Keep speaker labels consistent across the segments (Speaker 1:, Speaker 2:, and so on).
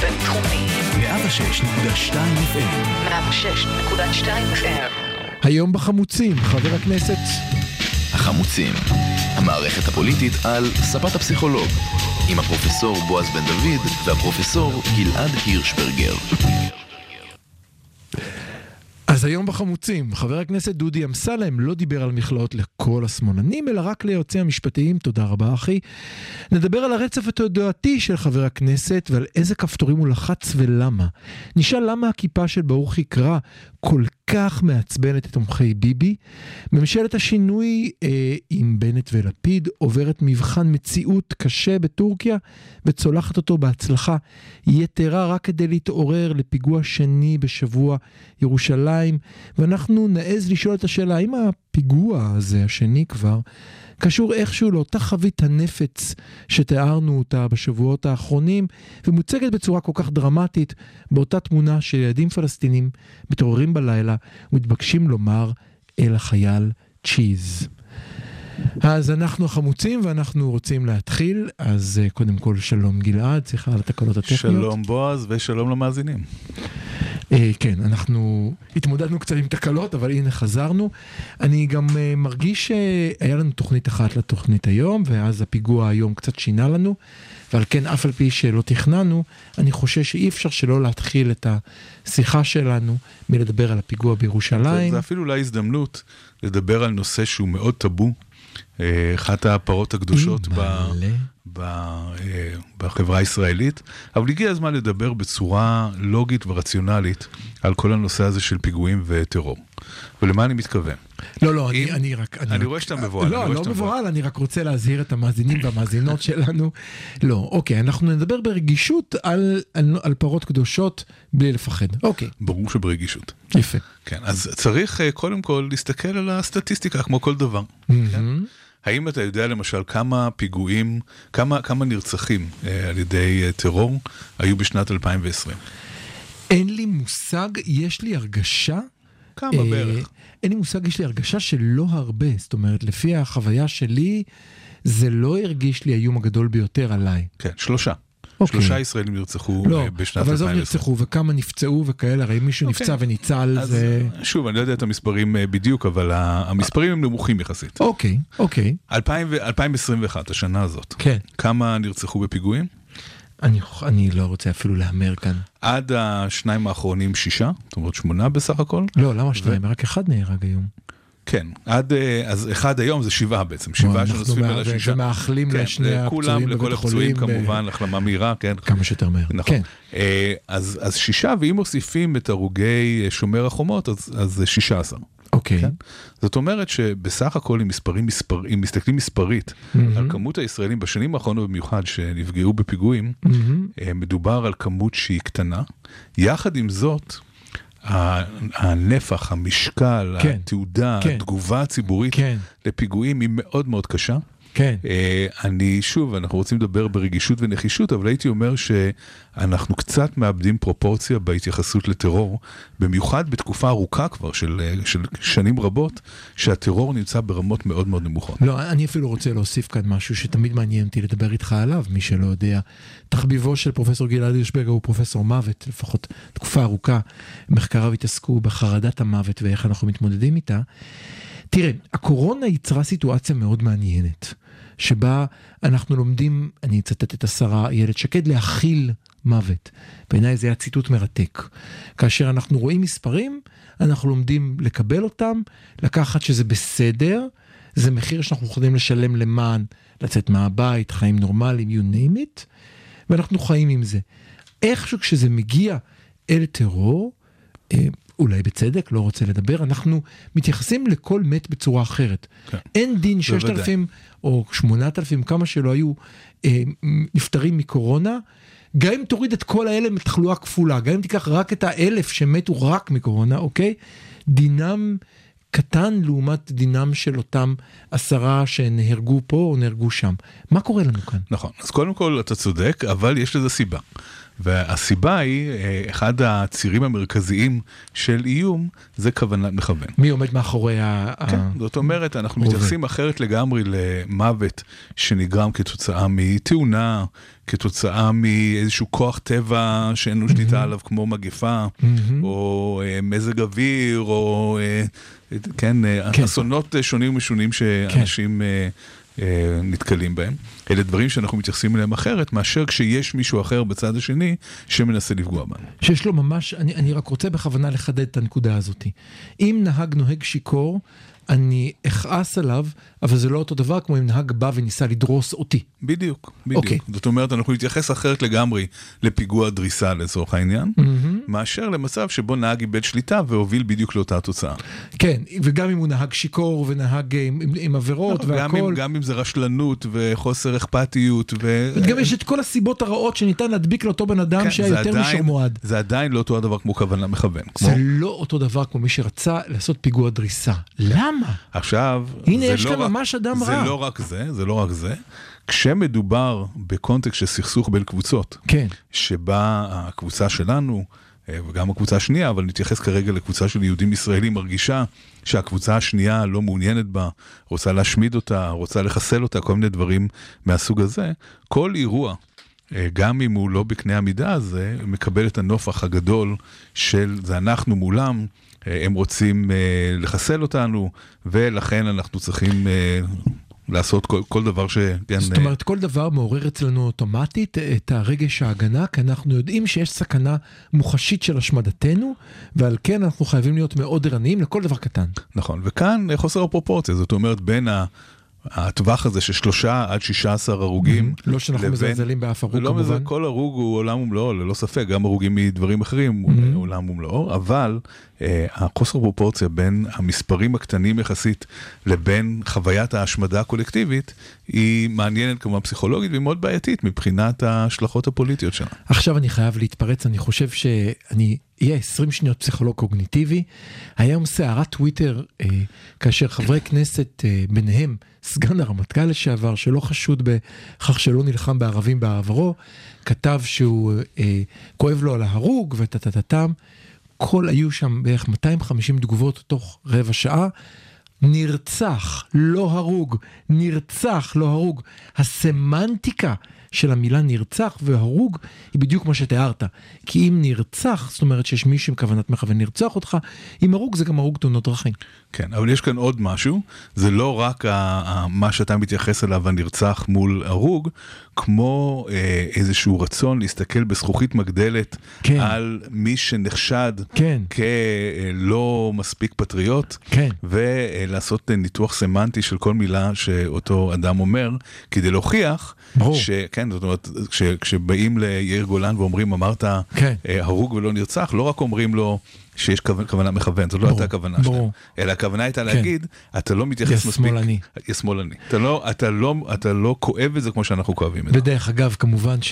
Speaker 1: בינתחומי.
Speaker 2: 106.2 FM.
Speaker 1: 106.2 FM.
Speaker 3: היום בחמוצים, חבר הכנסת
Speaker 2: החמוצים, המערכת הפוליטית על ספת הפסיכולוג, עם הפרופסור בועז בן דוד והפרופסור גלעד הירשברגר.
Speaker 3: אז היום בחמוצים, חבר הכנסת דודי אמסלם לא דיבר על מכלאות לכל השמאלנים, אלא רק ליועצים המשפטיים, תודה רבה אחי. נדבר על הרצף התודעתי של חבר הכנסת ועל איזה כפתורים הוא לחץ ולמה. נשאל למה הכיפה של ברוך יקרא כל כך מעצבנת את תומכי ביבי. ממשלת השינוי אה, עם בנט ולפיד עוברת מבחן מציאות קשה בטורקיה וצולחת אותו בהצלחה יתרה רק כדי להתעורר לפיגוע שני בשבוע ירושלים. ואנחנו נעז לשאול את השאלה, האם הפיגוע הזה, השני כבר, קשור איכשהו לאותה חבית הנפץ שתיארנו אותה בשבועות האחרונים, ומוצגת בצורה כל כך דרמטית באותה תמונה של ילדים פלסטינים מתעוררים בלילה ומתבקשים לומר אל החייל צ'יז. אז אנחנו החמוצים ואנחנו רוצים להתחיל, אז uh, קודם כל שלום גלעד, סליחה על התקלות הטכניות.
Speaker 4: שלום בועז ושלום למאזינים.
Speaker 3: Uh, כן, אנחנו התמודדנו קצת עם תקלות, אבל הנה חזרנו. אני גם uh, מרגיש שהיה לנו תוכנית אחת לתוכנית היום, ואז הפיגוע היום קצת שינה לנו, ועל כן אף על פי שלא תכננו, אני חושב שאי אפשר שלא להתחיל את השיחה שלנו מלדבר על הפיגוע בירושלים.
Speaker 4: זה אפילו אולי הזדמנות לדבר על נושא שהוא מאוד טאבו. אחת הפרות הקדושות ב, ב, אה, בחברה הישראלית, אבל הגיע הזמן לדבר בצורה לוגית ורציונלית על כל הנושא הזה של פיגועים וטרור. ולמה אני מתכוון?
Speaker 3: לא, לא, אני, אני רק...
Speaker 4: אני, אני רואה שאתה מבוהל.
Speaker 3: לא, לא מבוהל, אני רק רוצה להזהיר את המאזינים והמאזינות שלנו. לא, אוקיי, אנחנו נדבר ברגישות על, על, על פרות קדושות בלי לפחד. אוקיי.
Speaker 4: ברור שברגישות.
Speaker 3: יפה.
Speaker 4: כן, אז צריך אה, קודם כל להסתכל על הסטטיסטיקה כמו כל דבר.
Speaker 3: Mm-hmm.
Speaker 4: כן? האם אתה יודע למשל כמה פיגועים, כמה, כמה נרצחים אה, על ידי אה, טרור היו בשנת 2020?
Speaker 3: אין לי מושג, יש לי הרגשה...
Speaker 4: כמה אה, בערך?
Speaker 3: אין לי מושג, יש לי הרגשה שלא הרבה. זאת אומרת, לפי החוויה שלי, זה לא הרגיש לי האיום הגדול ביותר עליי.
Speaker 4: כן, שלושה. אוקיי. שלושה ישראלים נרצחו
Speaker 3: לא,
Speaker 4: בשנת 2020.
Speaker 3: אבל עזוב נרצחו, וכמה נפצעו וכאלה, הרי מישהו
Speaker 4: אוקיי.
Speaker 3: נפצע וניצל,
Speaker 4: אז
Speaker 3: זה...
Speaker 4: שוב, אני לא יודע את המספרים אה, בדיוק, אבל המספרים הם נמוכים יחסית.
Speaker 3: אוקיי, אוקיי.
Speaker 4: 2000 ו- 2021, השנה הזאת.
Speaker 3: כן.
Speaker 4: כמה נרצחו בפיגועים?
Speaker 3: אני, אני לא רוצה אפילו להמר כאן.
Speaker 4: עד השניים האחרונים שישה, זאת אומרת שמונה בסך הכל.
Speaker 3: לא, למה שניים? רק אחד נהרג היום.
Speaker 4: כן, עד, אה, אז אחד היום זה שבעה בעצם, שבעה
Speaker 3: אנחנו
Speaker 4: שנוספים על השישה.
Speaker 3: ומאחלים
Speaker 4: כן,
Speaker 3: לשני הפצועים
Speaker 4: לכל
Speaker 3: בבית
Speaker 4: הפצועים
Speaker 3: החולים. ב-
Speaker 4: כמובן, החלמה מהירה, כן.
Speaker 3: כמה שיותר מהר.
Speaker 4: נכון.
Speaker 3: כן.
Speaker 4: אה, אז, אז שישה, ואם מוסיפים את הרוגי אה, שומר החומות, אז, אז זה שישה עשר.
Speaker 3: אוקיי.
Speaker 4: כן? זאת אומרת שבסך הכל אם מספרים מספר, אם מסתכלים מספרית
Speaker 3: מהמם.
Speaker 4: על כמות הישראלים בשנים האחרונות במיוחד שנפגעו בפיגועים. אה, מדובר על כמות שהיא קטנה. יחד עם זאת, הנפח, המשקל,
Speaker 3: כן.
Speaker 4: התעודה,
Speaker 3: כן.
Speaker 4: התגובה הציבורית
Speaker 3: כן,
Speaker 4: לפיגועים היא מאוד מאוד קשה.
Speaker 3: כן.
Speaker 4: אה, אני, שוב, אנחנו רוצים לדבר ברגישות ונחישות, אבל הייתי אומר שאנחנו קצת מאבדים פרופורציה בהתייחסות לטרור, במיוחד בתקופה ארוכה כבר של, אה, של שנים רבות, שהטרור נמצא ברמות מאוד מאוד נמוכות.
Speaker 3: לא, אני אפילו רוצה להוסיף כאן משהו שתמיד מעניין אותי לדבר איתך עליו, מי שלא יודע. תחביבו של פרופסור גלעד הירשברגר הוא פרופסור מוות, לפחות תקופה ארוכה. מחקריו התעסקו בחרדת המוות ואיך אנחנו מתמודדים איתה. תראה, הקורונה ייצרה סיטואציה מאוד מעניינת, שבה אנחנו לומדים, אני אצטט את השרה איילת שקד, להכיל מוות. בעיניי זה היה ציטוט מרתק. כאשר אנחנו רואים מספרים, אנחנו לומדים לקבל אותם, לקחת שזה בסדר, זה מחיר שאנחנו יכולים לשלם למען לצאת מהבית, חיים נורמליים, you name it, ואנחנו חיים עם זה. איכשהו כשזה מגיע אל טרור, אה, אולי בצדק, לא רוצה לדבר, אנחנו מתייחסים לכל מת בצורה אחרת.
Speaker 4: כן.
Speaker 3: אין דין ששת
Speaker 4: בוודאי.
Speaker 3: אלפים או שמונת אלפים, כמה שלא היו אה, נפטרים מקורונה, גם אם תוריד את כל האלה מתחלואה כפולה, גם אם תיקח רק את האלף שמתו רק מקורונה, אוקיי? דינם קטן לעומת דינם של אותם עשרה שנהרגו פה או נהרגו שם. מה קורה לנו כאן?
Speaker 4: נכון, אז קודם כל אתה צודק, אבל יש לזה סיבה. והסיבה היא, אה, אחד הצירים המרכזיים של איום זה כוונת מכוון.
Speaker 3: מי עומד מאחורי ה...
Speaker 4: כן,
Speaker 3: ה-
Speaker 4: זאת אומרת, אנחנו. מתייחסים אחרת לגמרי למוות שנגרם כתוצאה מתאונה, כתוצאה מאיזשהו כוח טבע שאין לנו שליטה עליו, כמו מגפה, או אה, מזג אוויר, או כן, כן. אסונות שונים ומשונים שאנשים... כן. נתקלים בהם. אלה דברים שאנחנו מתייחסים אליהם אחרת, מאשר כשיש מישהו אחר בצד השני שמנסה לפגוע בנו.
Speaker 3: שיש לו ממש, אני, אני רק רוצה בכוונה לחדד את הנקודה הזאת. אם נהג נוהג שיכור, אני אכעס עליו, אבל זה לא אותו דבר כמו אם נהג בא וניסה לדרוס אותי.
Speaker 4: בדיוק, בדיוק. Okay. אוקיי. זאת אומרת, אנחנו נתייחס אחרת לגמרי לפיגוע דריסה לצורך העניין, mm-hmm. מאשר למצב שבו נהג איבד שליטה והוביל בדיוק לאותה תוצאה.
Speaker 3: כן, וגם אם הוא נהג שיכור ונהג עם, עם, עם עבירות לא, והכל.
Speaker 4: גם אם, גם אם זה רשלנות וחוסר אכפתיות. ו...
Speaker 3: גם יש את כל הסיבות הרעות שניתן להדביק לאותו בן אדם כן, שהיה יותר משור מועד.
Speaker 4: זה עדיין לא אותו הדבר כמו כוונה מכוון.
Speaker 3: כמו... זה לא אותו דבר כמו מי שרצה לעשות פיגוע דריסה. למה?
Speaker 4: עכשיו,
Speaker 3: הנה, יש לא כאן רק, ממש אדם
Speaker 4: זה
Speaker 3: רע.
Speaker 4: זה לא רק זה, זה לא רק זה. כשמדובר בקונטקסט של סכסוך בין קבוצות,
Speaker 3: כן.
Speaker 4: שבה הקבוצה שלנו, אה, וגם הקבוצה השנייה, אבל נתייחס כרגע לקבוצה של יהודים ישראלים, מרגישה שהקבוצה השנייה לא מעוניינת בה, רוצה להשמיד אותה, רוצה לחסל אותה, כל מיני דברים מהסוג הזה, כל אירוע אה, גם אם הוא לא בקנה המידה הזה, מקבל את הנופח הגדול של זה אנחנו מולם, אה, הם רוצים אה, לחסל אותנו, ולכן אנחנו צריכים אה, לעשות כל, כל דבר ש... כן,
Speaker 3: זאת אומרת, כל דבר מעורר אצלנו אוטומטית את הרגש ההגנה, כי אנחנו יודעים שיש סכנה מוחשית של השמדתנו, ועל כן אנחנו חייבים להיות מאוד ערניים לכל דבר קטן.
Speaker 4: נכון, וכאן חוסר הפרופורציה, זאת אומרת, בין. הטווח הזה של שלושה עד שישה עשר הרוגים.
Speaker 3: לא שאנחנו מזלזלים באף הרוג
Speaker 4: כמובן.
Speaker 3: מזה,
Speaker 4: כל הרוג הוא עולם ומלואו, ללא ספק, גם הרוגים מדברים אחרים הוא עולם ומלואו, אבל אה, החוסר פרופורציה בין המספרים הקטנים יחסית לבין חוויית ההשמדה הקולקטיבית, היא מעניינת כמובן פסיכולוגית והיא מאוד בעייתית מבחינת ההשלכות הפוליטיות שלה.
Speaker 3: עכשיו אני חייב להתפרץ, אני חושב שאני אהיה 20 שניות פסיכולוג קוגניטיבי. היום סערת טוויטר, אה, כאשר חברי כנסת, אה, ביניהם סגן הרמטכ"ל לשעבר, שלא חשוד בכך שלא נלחם בערבים בעברו, כתב שהוא אה, כואב לו על ההרוג וטטטטם. כל היו שם בערך 250 תגובות תוך רבע שעה. נרצח, לא הרוג, נרצח, לא הרוג. הסמנטיקה של המילה נרצח והרוג היא בדיוק מה שתיארת. כי אם נרצח, זאת אומרת שיש מישהו עם כוונת מכוון לרצוח אותך, אם הרוג זה גם הרוג תאונות דרכים.
Speaker 4: כן, אבל יש כאן עוד משהו, זה לא רק ה- ה- מה שאתה מתייחס אליו, הנרצח מול הרוג, כמו אה, איזשהו רצון להסתכל בזכוכית מגדלת כן. על מי שנחשד
Speaker 3: כן.
Speaker 4: כלא מספיק פטריוט,
Speaker 3: כן.
Speaker 4: ולעשות ניתוח סמנטי של כל מילה שאותו אדם אומר, כדי להוכיח,
Speaker 3: ברור.
Speaker 4: ש, כן, זאת אומרת, כש, כשבאים ליאיר גולן ואומרים, אמרת
Speaker 3: כן.
Speaker 4: אה, הרוג ולא נרצח, לא רק אומרים לו, שיש כוונה מכוון, זו לא הייתה הכוונה שלהם, אלא הכוונה הייתה כן. להגיד, אתה לא מתייחס מספיק,
Speaker 3: שמאלני.
Speaker 4: יש שמאלני, אתה לא, אתה, לא, אתה לא כואב את זה כמו שאנחנו כואבים את זה.
Speaker 3: ודרך אגב, כמובן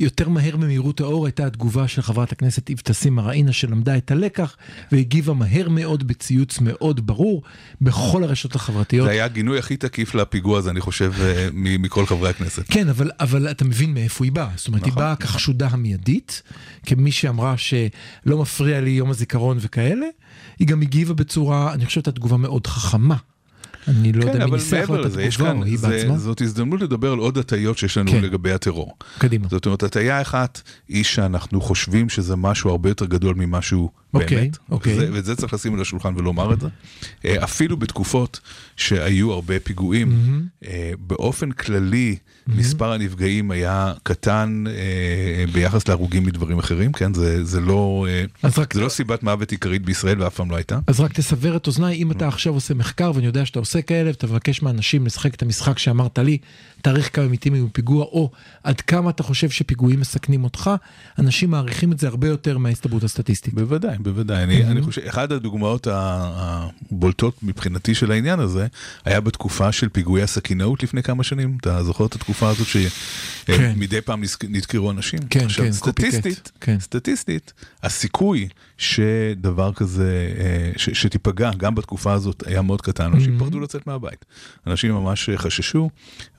Speaker 3: שיותר מהר ממהירות האור הייתה התגובה של חברת הכנסת אבתסים מראעינה שלמדה את הלקח והגיבה מהר מאוד בציוץ מאוד ברור בכל הרשתות החברתיות.
Speaker 4: זה היה הגינוי הכי תקיף לפיגוע הזה, אני חושב, אה, מכל חברי הכנסת.
Speaker 3: כן, אבל, אבל אתה מבין מאיפה היא באה, זאת אומרת, נכון, היא באה נכון. כחשודה המיידית, כמי שאמרה שלא מפריע לי יום הזיכרון וכאלה, היא גם הגיבה בצורה, אני חושבת, התגובה מאוד חכמה. אני לא
Speaker 4: כן,
Speaker 3: יודע מי ניסח לו את התגובה, או היא זה, בעצמה.
Speaker 4: זאת הזדמנות לדבר על עוד הטיות שיש לנו כן. לגבי הטרור.
Speaker 3: קדימה.
Speaker 4: זאת אומרת, הטיה אחת היא שאנחנו חושבים שזה משהו הרבה יותר גדול ממשהו
Speaker 3: אוקיי,
Speaker 4: באמת.
Speaker 3: אוקיי.
Speaker 4: וזה, ואת זה צריך לשים על השולחן ולומר את זה. אה, אפילו בתקופות שהיו הרבה פיגועים, mm-hmm. באופן כללי mm-hmm. מספר הנפגעים היה קטן אה, ביחס להרוגים מדברים אחרים, כן? זה, זה, לא, רק... זה לא סיבת מוות עיקרית בישראל ואף פעם לא הייתה.
Speaker 3: אז רק תסבר את אוזניי, אם אתה עכשיו עושה מחקר ואני יודע שאתה עושה כאלה, ואתה מבקש מאנשים לשחק את המשחק שאמרת לי, תאריך כמה מתים עם פיגוע, או עד כמה אתה חושב שפיגועים מסכנים אותך, אנשים מעריכים את זה הרבה יותר מההסתברות הסטטיסטית.
Speaker 4: בוודאי, בוודאי. אני, אני חושב, אחת הדוגמאות הבולטות מבחינתי של העניין הזה, היה בתקופה של פיגועי הסכינאות לפני כמה שנים. אתה זוכר את התקופה הזאת שמדי כן. פעם נדקרו אנשים?
Speaker 3: כן, עכשיו, כן,
Speaker 4: סטטיסטית,
Speaker 3: כן.
Speaker 4: סטטיסטית, הסיכוי שדבר כזה, אה, ש, שתיפגע גם בתקופה הזאת היה מאוד קטן. אנשים פחדו לצאת מהבית. אנשים ממש חששו.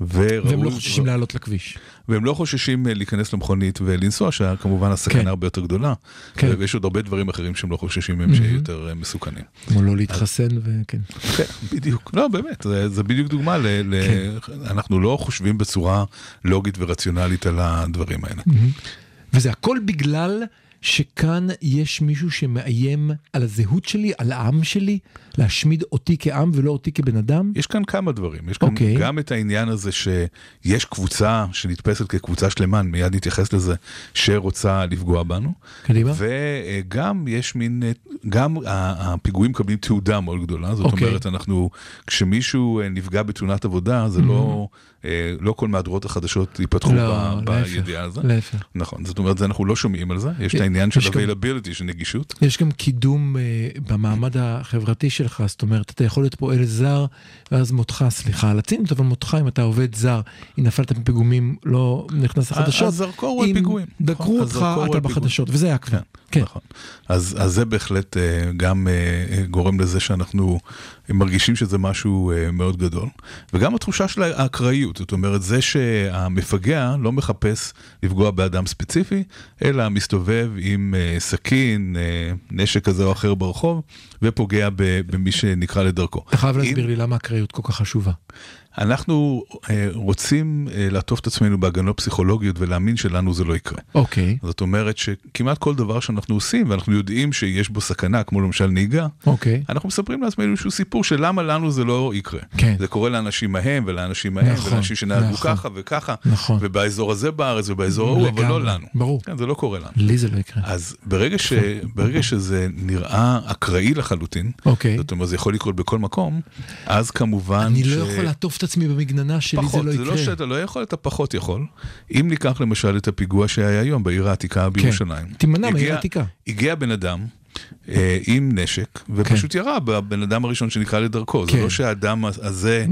Speaker 4: ו...
Speaker 3: והם לא חוששים לעלות לכביש.
Speaker 4: והם לא חוששים אה, להיכנס למכונית ולנסוע, שכמובן הסכנה
Speaker 3: כן.
Speaker 4: הרבה יותר גדולה.
Speaker 3: כן.
Speaker 4: ויש עוד הרבה דברים אחרים שהם לא חוששים מהם שיהיו יותר אה, מסוכנים.
Speaker 3: כמו לא להתחסן וכן.
Speaker 4: כן, בדיוק. לא, באמת, זה, זה בדיוק דוגמה ל... ל...
Speaker 3: כן.
Speaker 4: אנחנו לא חושבים בצורה לוגית ורציונלית על הדברים האלה.
Speaker 3: וזה הכל בגלל שכאן יש מישהו שמאיים על הזהות שלי, על העם שלי, להשמיד אותי כעם ולא אותי כבן אדם?
Speaker 4: יש כאן כמה דברים, יש כאן
Speaker 3: אוקיי.
Speaker 4: גם את העניין הזה שיש קבוצה שנתפסת כקבוצה שלמה, מיד נתייחס לזה, שרוצה לפגוע בנו.
Speaker 3: קדימה.
Speaker 4: וגם יש מין, גם הפיגועים מקבלים תעודה מאוד גדולה, זאת
Speaker 3: אוקיי.
Speaker 4: אומרת, אנחנו, כשמישהו אה, נפגע בתאונת עבודה, זה לא, אה, לא כל מהדורות החדשות ייפתחו
Speaker 3: לא,
Speaker 4: ב- בידיעה הזו.
Speaker 3: להפך.
Speaker 4: נכון, זאת אומרת, אנחנו לא שומעים על זה, יש את העניין של availability, של נגישות.
Speaker 3: יש גם קידום אה, במעמד החברתי שלך, זאת אומרת, אתה יכול להיות פועל זר, ואז מותך, סליחה על הציניות, אבל מותך, אם אתה עובד זר, אם נפלת בפיגומים, לא נכנס לחדשות.
Speaker 4: הזרקור הוא על
Speaker 3: אם
Speaker 4: פיגועים.
Speaker 3: דקרו אותך, אתה. בחדשות, וזה היה כבר.
Speaker 4: כן. נכון. אז, אז זה בהחלט אה, גם אה, אה, גורם לזה שאנחנו מרגישים שזה משהו אה, מאוד גדול. וגם התחושה של האקראיות, זאת אומרת, זה שהמפגע לא מחפש לפגוע באדם ספציפי, אלא מסתובב עם אה, סכין, אה, נשק כזה או אחר ברחוב, ופוגע במי שנקרא לדרכו.
Speaker 3: אתה חייב
Speaker 4: אם-
Speaker 3: להסביר לי למה האקראיות כל כך חשובה.
Speaker 4: אנחנו אה, רוצים אה, לעטוף את עצמנו בהגנות פסיכולוגיות ולהאמין שלנו זה לא יקרה.
Speaker 3: אוקיי,
Speaker 4: זאת אומרת שכמעט כל דבר שאנחנו עושים, ואנחנו יודעים שיש בו סכנה, כמו למשל נהיגה,
Speaker 3: אוקיי.
Speaker 4: אנחנו מספרים לעצמנו איזשהו סיפור של למה לנו זה לא יקרה.
Speaker 3: כן.
Speaker 4: זה קורה לאנשים ההם ולאנשים ההם,
Speaker 3: נכון,
Speaker 4: ולאנשים שנהגו
Speaker 3: נכון.
Speaker 4: ככה וככה,
Speaker 3: נכון.
Speaker 4: ובאזור הזה בארץ ובאזור ההוא, אבל לא לנו.
Speaker 3: ברור.
Speaker 4: כן, זה לא קורה לנו.
Speaker 3: לי זה לא יקרה.
Speaker 4: אז ברגע, ש... ברגע שזה נראה אקראי לחלוטין,
Speaker 3: אוקיי.
Speaker 4: זאת אומרת זה יכול לקרות בכל מקום, אז כמובן
Speaker 3: אני
Speaker 4: ש...
Speaker 3: לא יכול לעטוף את עצמי במגננה שלי, זה
Speaker 4: פחות,
Speaker 3: לא
Speaker 4: זה לא
Speaker 3: יקרה.
Speaker 4: שאתה לא יכול, אתה פחות יכול. אם ניקח למשל את הפיגוע שהיה היום בעיר העתיקה בירושלים.
Speaker 3: כן. תימנע מהעיר העתיקה.
Speaker 4: הגיע בן אדם עם נשק, ופשוט ירה בבן אדם הראשון שנקרא לדרכו. זה
Speaker 3: כן.
Speaker 4: לא שהאדם הזה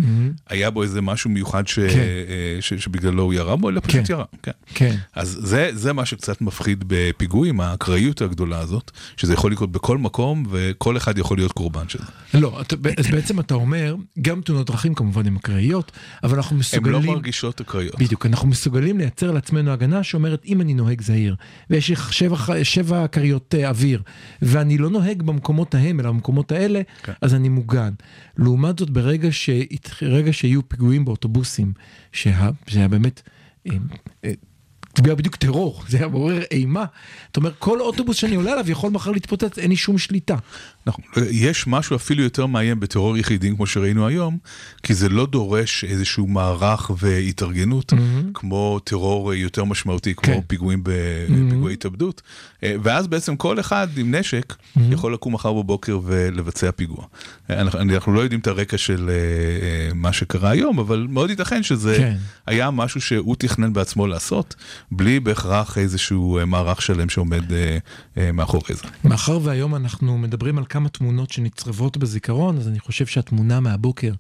Speaker 4: היה בו איזה משהו מיוחד ש-
Speaker 3: כן.
Speaker 4: אה, ש- שבגללו הוא ירה בו, אלא פשוט
Speaker 3: כן.
Speaker 4: ירה. כן.
Speaker 3: כן.
Speaker 4: אז זה, זה מה שקצת מפחיד בפיגועים, האקראיות הגדולה הזאת, שזה יכול לקרות בכל מקום, וכל אחד יכול להיות קורבן של זה.
Speaker 3: לא, אז בעצם אתה אומר, גם תאונות דרכים כמובן הן אקראיות, אבל אנחנו
Speaker 4: הן
Speaker 3: מסוגלים...
Speaker 4: לא מרגישות אקראיות.
Speaker 3: בדיוק, אנחנו מסוגלים לייצר לעצמנו הגנה שאומרת אם אני נוהג זהיר ויש לי שבע, שבע כריות אה, אוויר ואני לא נוהג במקומות ההם אלא במקומות האלה,
Speaker 4: כן.
Speaker 3: אז אני מוגן. לעומת זאת ברגע ש... רגע שיהיו פיגועים באוטובוסים, שה... שהיה באמת... אה, אה, זה היה בדיוק טרור, זה היה מעורר אימה. אתה אומר, כל אוטובוס שאני עולה עליו יכול מחר להתפוצץ, אין לי שום שליטה.
Speaker 4: נכון. יש משהו אפילו יותר מאיים בטרור יחידים כמו שראינו היום, כי זה לא דורש איזשהו מערך והתארגנות, כמו טרור יותר משמעותי, כמו
Speaker 3: כן.
Speaker 4: פיגועים בפיגועי התאבדות. אה, ואז בעצם כל אחד עם נשק יכול לקום מחר בבוקר ולבצע פיגוע. אה, אנחנו, אנחנו לא יודעים את הרקע של אה, מה שקרה היום, אבל מאוד ייתכן שזה
Speaker 3: כן.
Speaker 4: היה משהו שהוא תכנן בעצמו לעשות, בלי בהכרח איזשהו מערך שלם שעומד מאחורי זה.
Speaker 3: מאחר והיום אנחנו מדברים על כמה תמונות שנצרבות בזיכרון, אז אני חושב שהתמונה מהבוקר,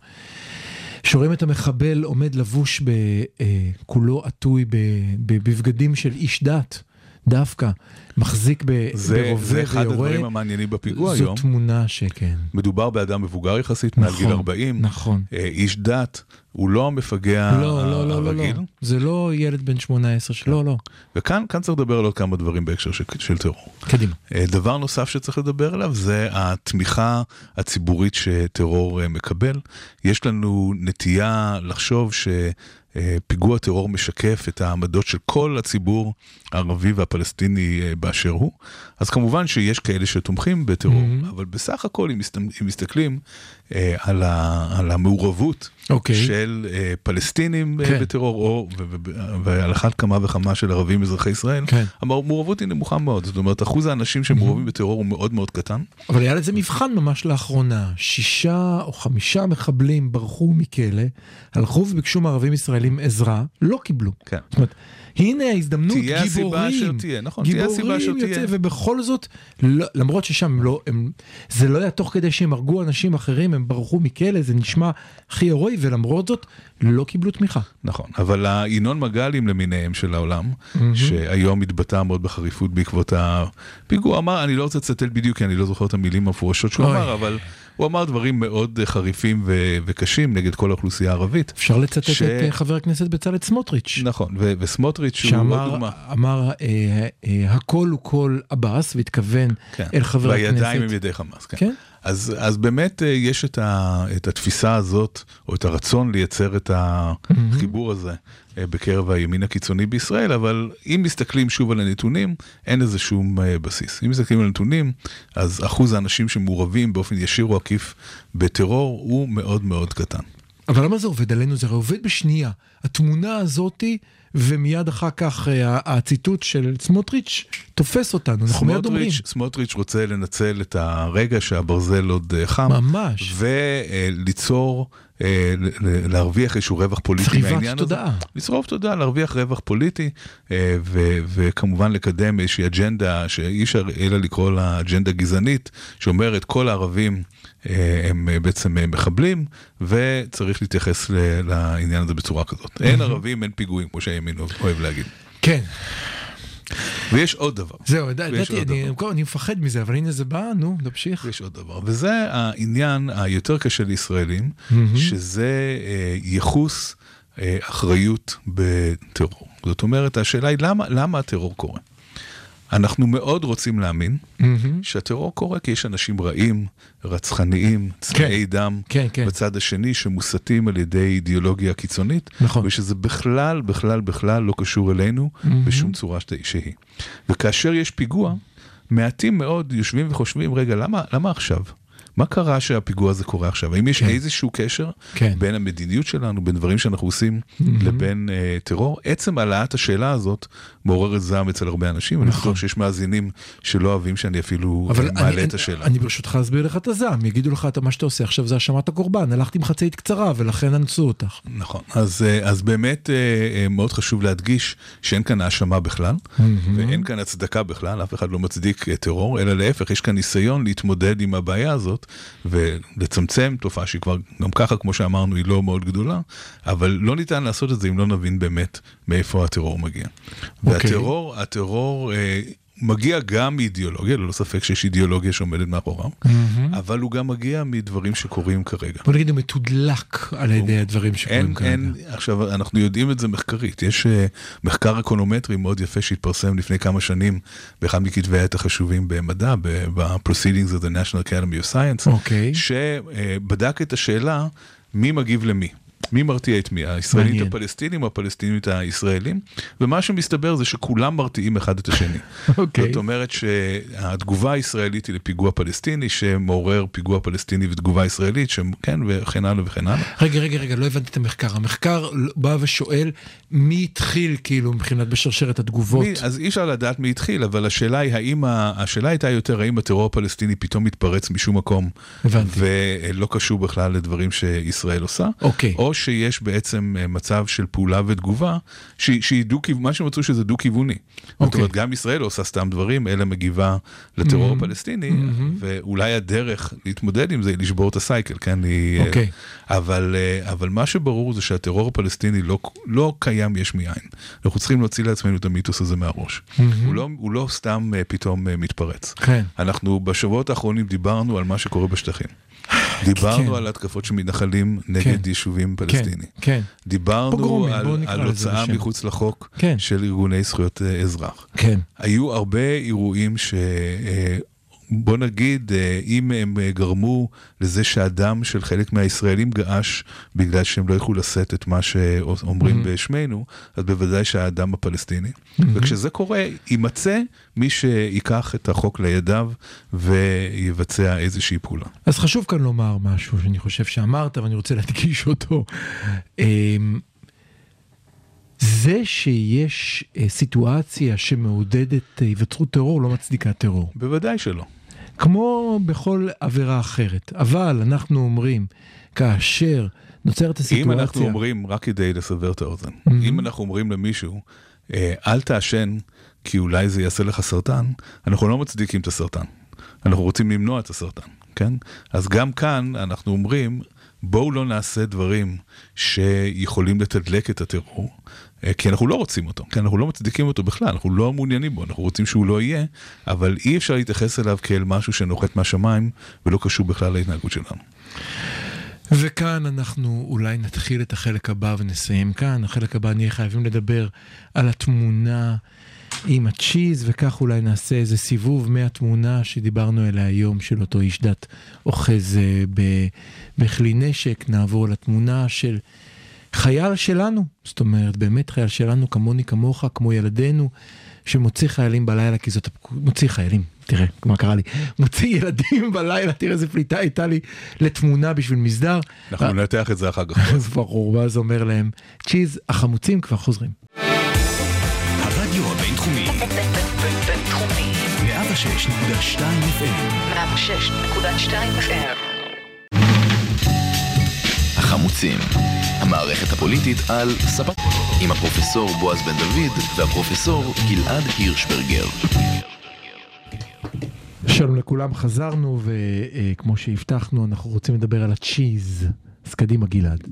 Speaker 3: שרואים את המחבל עומד לבוש בכולו עטוי ב- ב- בבגדים של איש דת, דווקא, מחזיק ב-
Speaker 4: זה,
Speaker 3: ברובה
Speaker 4: זה אחד
Speaker 3: ויורה.
Speaker 4: הדברים המעניינים בפיגוע
Speaker 3: זו
Speaker 4: היום.
Speaker 3: תמונה שכן.
Speaker 4: מדובר באדם מבוגר יחסית, מעל גיל
Speaker 3: נכון,
Speaker 4: 40,
Speaker 3: נכון.
Speaker 4: אה, איש דת, הוא לא המפגע
Speaker 3: לא, לא, לא, לא, לא.
Speaker 4: הרגיל.
Speaker 3: זה לא ילד בן 18, לא, לא.
Speaker 4: וכאן כאן צריך לדבר על עוד כמה דברים בהקשר של, של טרור.
Speaker 3: קדימה.
Speaker 4: אה, דבר נוסף שצריך לדבר עליו זה התמיכה הציבורית שטרור אה, מקבל. יש לנו נטייה לחשוב ש... אה, פיגוע טרור משקף את העמדות של כל הציבור הערבי והפלסטיני אה, באשר הוא. אז כמובן שיש כאלה שתומכים בטרור,
Speaker 3: Mhm.
Speaker 4: אבל בסך הכל אם מסת- אם מסתכלים אה, על ה- על המעורבות
Speaker 3: אוקיי.
Speaker 4: של אה, פלסטינים אה,
Speaker 3: כן.
Speaker 4: בטרור, או ו- ו- ועל אחת כמה וכמה של ערבים אזרחי ישראל,
Speaker 3: כן.
Speaker 4: המעורבות היא נמוכה מאוד. זאת אומרת, אחוז האנשים שמעורבים בטרור הוא מאוד מאוד קטן.
Speaker 3: אבל היה לזה מבחן ממש לאחרונה. שישה או חמישה מחבלים ברחו מכלא, הלכו וביקשו מערבים ישראלים עזרה, לא קיבלו.
Speaker 4: כן.
Speaker 3: זאת אומרת, הנה ההזדמנות,
Speaker 4: תהיה הסיבה
Speaker 3: גיבורים,
Speaker 4: אשר תהיה, נכון, תהיה הסיבה אשר
Speaker 3: גיבורים
Speaker 4: תהיה.
Speaker 3: ובכל זאת, לא, למרות ששם לא, הם, זה לא היה תוך כדי שהם הרגו אנשים אחרים, הם ברחו מכלא, זה נשמע הכי הירואי, ולמרות זאת, לא קיבלו תמיכה.
Speaker 4: נכון, אבל הינון מגלים למיניהם של העולם, שהיום התבטא מאוד בחריפות בעקבות הפיגוע, אמר, אני לא רוצה לצטט בדיוק כי אני לא זוכר את המילים המפורשות שהוא. אמר, אבל הוא אמר דברים מאוד חריפים ו- וקשים נגד כל האוכלוסייה הערבית.
Speaker 3: אפשר לצטט ש... את uh, חבר הכנסת בצלאל סמוטריץ'.
Speaker 4: נכון, ו- וסמוטריץ'
Speaker 3: הוא עוד דוגמה. שאמר, אה, אה, הכל הוא כל עבאס, והתכוון כן. אל חבר הכנסת.
Speaker 4: והידיים הם ידי חמאס, כן. כן? אז, אז באמת אה, יש את, ה, את התפיסה הזאת, או את הרצון לייצר את החיבור הזה אה, בקרב הימין הקיצוני בישראל, אבל אם מסתכלים שוב על הנתונים, אין לזה שום אה, בסיס. אם מסתכלים על הנתונים, אז אחוז האנשים שמעורבים באופן ישיר או עקיף בטרור הוא מאוד מאוד קטן.
Speaker 3: אבל למה זה עובד עלינו? זה הרי עובד בשנייה. התמונה הזאתי... ומיד אחר כך אה, הציטוט של סמוטריץ' תופס אותנו, אנחנו מיד אומרים.
Speaker 4: סמוטריץ' רוצה לנצל את הרגע שהברזל עוד אה, חם.
Speaker 3: ממש.
Speaker 4: וליצור, אה, להרוויח איזשהו רווח פוליטי
Speaker 3: מהעניין הזה. תודעה.
Speaker 4: לשרוף תודעה, להרוויח רווח פוליטי, וכמובן לקדם איזושהי אג'נדה שאי אפשר אלא לקרוא לה אג'נדה גזענית, שאומרת כל הערבים הם בעצם מחבלים, וצריך להתייחס לעניין הזה בצורה כזאת. אין ערבים, אין פיגועים, כמו שהימין אוהב להגיד.
Speaker 3: כן.
Speaker 4: ויש עוד דבר.
Speaker 3: זהו, ידעתי, אני, אני מפחד מזה, אבל הנה זה בא, נו, נמשיך.
Speaker 4: יש עוד דבר, וזה העניין היותר קשה לישראלים, שזה אה, ייחוס אה, אחריות בטרור. זאת אומרת, השאלה היא למה, למה הטרור קורה? אנחנו מאוד רוצים להאמין mm-hmm. שהטרור קורה כי יש אנשים רעים, רצחניים, צמאי כן, דם, כן, כן. בצד השני שמוסתים על ידי אידיאולוגיה קיצונית, נכון. ושזה בכלל, בכלל, בכלל לא קשור אלינו mm-hmm. בשום צורה שהיא. וכאשר יש פיגוע, מעטים מאוד יושבים וחושבים, רגע, למה, למה עכשיו? מה קרה שהפיגוע הזה קורה עכשיו? האם יש כן. איזשהו קשר כן. בין המדיניות שלנו, בין דברים שאנחנו עושים, mm-hmm. לבין uh, טרור? עצם העלאת השאלה הזאת מעוררת זעם אצל הרבה אנשים, אני נכון. חושב שיש מאזינים שלא אוהבים שאני אפילו אה, מעלה אני, את השאלה.
Speaker 3: אני ברשותך אסביר לך את הזעם, יגידו לך, מה שאתה עושה עכשיו זה האשמת הקורבן, הלכתי עם חצאית קצרה ולכן אנסו אותך.
Speaker 4: נכון, אז, uh, אז באמת מאוד חשוב להדגיש שאין כאן האשמה בכלל, mm-hmm. ואין כאן הצדקה בכלל, אף אחד לא מצדיק טרור, אלא להפך, יש כאן ניסיון להתמודד עם הבעיה הזאת. ולצמצם תופעה שהיא כבר גם ככה, כמו שאמרנו, היא לא מאוד גדולה, אבל לא ניתן לעשות את זה אם לא נבין באמת מאיפה הטרור מגיע. Okay. אוקיי. והטרור, הטרור... מגיע גם מאידיאולוגיה, ללא ספק שיש אידיאולוגיה שעומדת מאחוריו, mm-hmm. אבל הוא גם מגיע מדברים שקורים כרגע.
Speaker 3: בוא נגיד, הוא מתודלק על ידי הוא... הדברים שקורים אין, כרגע. אין,
Speaker 4: עכשיו, אנחנו יודעים את זה מחקרית. יש uh, מחקר אקונומטרי מאוד יפה שהתפרסם לפני כמה שנים באחד מכתבי העת החשובים במדע, ב-Proceedings of the National Academy of Science, okay. אוקיי. שבדק את השאלה מי מגיב למי. מי מרתיע את מי? הישראלית מעניין. הפלסטינים או הפלסטינית הישראלים? ומה שמסתבר זה שכולם מרתיעים אחד את השני. אוקיי. זאת אומרת שהתגובה הישראלית היא לפיגוע פלסטיני שמעורר פיגוע פלסטיני ותגובה ישראלית, כן, וכן הלאה וכן הלאה.
Speaker 3: רגע, רגע, רגע, לא הבנתי את המחקר. המחקר בא ושואל מי התחיל כאילו מבחינת בשרשרת התגובות. מי,
Speaker 4: אז אי אפשר לדעת מי התחיל, אבל השאלה היא האם, השאלה הייתה יותר האם הטרור הפלסטיני פתאום מתפרץ משום מקום. הבנתי. ולא קשור בכלל לדברים שישראל עושה.
Speaker 3: אוקיי.
Speaker 4: או שיש בעצם אה, מצב של פעולה ותגובה, שהיא דו כיווני מה שמצאו שזה דו-כיווני. Okay. זאת אומרת, אוקיי. גם ישראל לא עושה סתם דברים, אלא מגיבה לטרור mm-hmm. הפלסטיני, mm-hmm. ואולי הדרך להתמודד עם זה היא לשבור את הסייקל, כן? היא,
Speaker 3: okay. אוקיי.
Speaker 4: אבל, אה, אבל מה שברור זה שהטרור הפלסטיני לא, לא קיים יש מאין. אנחנו צריכים להוציא לעצמנו את המיתוס הזה מהראש. Mm-hmm. הוא, לא, הוא לא סתם אה, פתאום מתפרץ.
Speaker 3: כן.
Speaker 4: אנחנו בשבועות האחרונים דיברנו על מה שקורה בשטחים. דיברנו כן. על התקפות של מתנחלים נגד כן. יישובים כן, פלסטינים.
Speaker 3: כן.
Speaker 4: דיברנו פוגרומים, על, על הוצאה מחוץ לחוק
Speaker 3: כן.
Speaker 4: של ארגוני זכויות אה, אזרח.
Speaker 3: כן.
Speaker 4: היו הרבה אירועים ש... בוא נגיד, אה, אם הם אה, גרמו לזה שהדם של חלק מהישראלים געש בגלל שהם לא יכלו לשאת את מה שאומרים mm-hmm. בשמנו, אז בוודאי שהאדם הפלסטיני. Mm-hmm. וכשזה קורה, יימצא מי שיקח את החוק לידיו ויבצע איזושהי פעולה.
Speaker 3: אז חשוב כאן לומר משהו שאני חושב שאמרת ואני רוצה להדגיש אותו. אמ, זה שיש אה, סיטואציה שמעודדת היווצרות טרור לא מצדיקה טרור.
Speaker 4: בוודאי שלא.
Speaker 3: כמו בכל עבירה אחרת. אבל אנחנו אומרים, כאשר נוצרת הסיטואציה...
Speaker 4: אם אנחנו אומרים, רק כדי לסבר את האוזן, mm-hmm. אם אנחנו אומרים למישהו, אה, אל תעשן כי אולי זה יעשה לך סרטן, אנחנו לא מצדיקים את הסרטן. אנחנו רוצים למנוע את הסרטן, כן? אז גם כאן אנחנו אומרים, בואו לא נעשה דברים שיכולים לתדלק את הטרור, כי אנחנו לא רוצים אותו, כי אנחנו לא מצדיקים אותו בכלל, אנחנו לא מעוניינים בו, אנחנו רוצים שהוא לא יהיה, אבל אי אפשר להתייחס אליו כאל משהו שנוחת מהשמיים ולא קשור בכלל להתנהגות שלנו.
Speaker 3: וכאן אנחנו אולי נתחיל את החלק הבא ונסיים כאן. החלק הבא נהיה חייבים לדבר על התמונה עם הצ'יז, וכך אולי נעשה איזה סיבוב מהתמונה שדיברנו עליה היום של אותו איש דת אוחז אה, בכלי נשק, נעבור לתמונה של חייל שלנו, זאת אומרת באמת חייל שלנו כמוני כמוך, כמו ילדינו, שמוציא חיילים בלילה, כי זאת, מוציא חיילים, תראה מה קרה לי, מוציא ילדים בלילה, תראה איזה פליטה הייתה לי לתמונה בשביל מסדר.
Speaker 4: אנחנו אה, ננתח את זה אחר כך.
Speaker 3: אז ברור, ואז אומר להם, צ'יז, החמוצים כבר חוזרים.
Speaker 1: הרדיו הבינתחומי, בינתחומי, 106.2 FM, 106.2 FM.
Speaker 2: החמוצים, המערכת הפוליטית על ספק, עם הפרופסור בועז בן דוד והפרופסור גלעד הירשברגר.
Speaker 3: שלום לכולם, חזרנו, וכמו שהבטחנו, אנחנו רוצים לדבר על הצ'יז. אז קדימה, גלעד.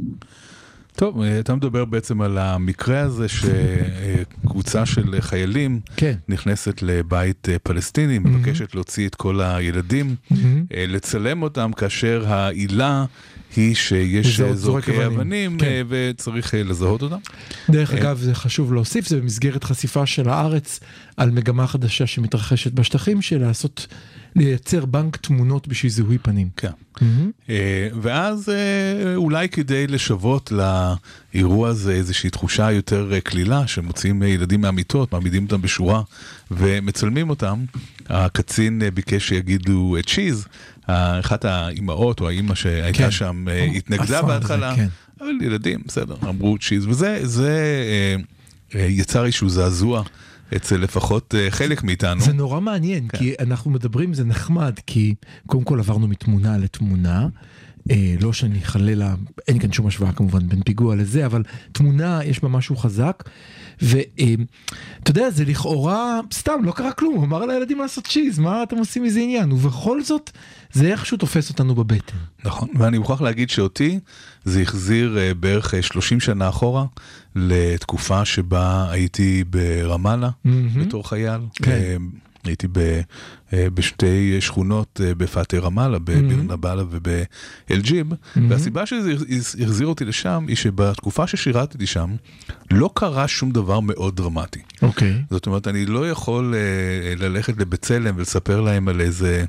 Speaker 4: טוב, אה, אתה מדבר בעצם על המקרה הזה שקבוצה של חיילים כן. נכנסת לבית אה, פלסטיני, מבקשת להוציא את כל הילדים, אה, לצלם אותם כאשר העילה היא שיש זורקי אבנים כן. וצריך לזהות אותם.
Speaker 3: דרך אגב, זה חשוב להוסיף, זה במסגרת חשיפה של הארץ על מגמה חדשה שמתרחשת בשטחים, של לעשות... לייצר בנק תמונות בשביל זיהוי פנים.
Speaker 4: כן. Mm-hmm. ואז אה, אולי כדי לשוות לאירוע הזה איזושהי תחושה יותר אה, קלילה, שמוציאים ילדים מהמיטות, מעמידים אותם בשורה ומצלמים אותם, הקצין ביקש שיגידו צ'יז, אחת האימהות או האימא שהייתה כן. שם התנגדה בהתחלה, כן. אבל ילדים, בסדר, אמרו צ'יז, וזה יצר איזשהו זעזוע. אצל לפחות אה, חלק מאיתנו.
Speaker 3: זה נורא מעניין, כן. כי אנחנו מדברים, זה נחמד, כי קודם כל עברנו מתמונה לתמונה. אה, לא שאני חלילה, אין כאן שום השוואה כמובן בין פיגוע לזה, אבל תמונה יש בה משהו חזק. ואתה אה, יודע, זה לכאורה, סתם, לא קרה כלום, הוא אמר לילדים לעשות צ'יז, מה אתם עושים מזה עניין? ובכל זאת, זה איכשהו תופס אותנו בבטן.
Speaker 4: נכון, ואני מוכרח להגיד שאותי זה החזיר uh, בערך 30 שנה אחורה לתקופה שבה הייתי ברמאללה mm-hmm. בתור חייל. כן. הייתי ב, אה, בשתי שכונות אה, בפאתי רמאללה, בביר נבאללה ובאלג'יב, והסיבה שזה החזיר אותי לשם היא שבתקופה ששירתתי שם לא קרה שום דבר מאוד דרמטי.
Speaker 3: אוקיי. Okay.
Speaker 4: זאת אומרת, אני לא יכול אה, ללכת לבצלם ולספר להם על איזה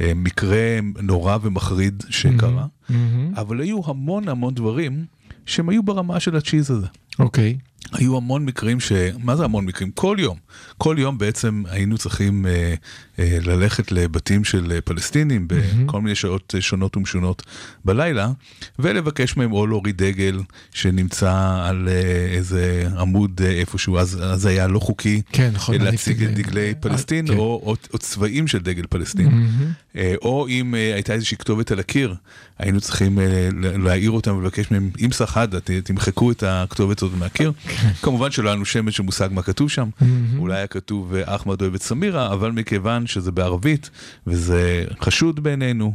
Speaker 4: מקרה נורא ומחריד שקרה, mm-hmm. אבל היו המון המון דברים שהם היו ברמה של הצ'יז הזה.
Speaker 3: אוקיי. Okay.
Speaker 4: היו המון מקרים ש... מה זה המון מקרים? כל יום. כל יום בעצם היינו צריכים אה, ללכת לבתים של אה, פלסטינים בכל מיני שעות אה, שונות ומשונות בלילה, ולבקש מהם או להוריד דגל שנמצא על אה, איזה עמוד אה, איפשהו, אז, אז היה לא חוקי
Speaker 3: כן, נכון,
Speaker 4: להציג את דגלי פלסטין, כן. או, או, או צבעים של דגל פלסטין. Mm-hmm. אה, או אם אה, הייתה איזושהי כתובת על הקיר, היינו צריכים אה, להעיר אותם ולבקש מהם, אם סחדה, תמחקו את הכתובת הזאת מהקיר. כמובן שלא היה לנו שמץ של מושג מה כתוב שם, אולי היה כתוב אחמד אוהב את סמירה, אבל מכיוון שזה בערבית וזה חשוד בעינינו,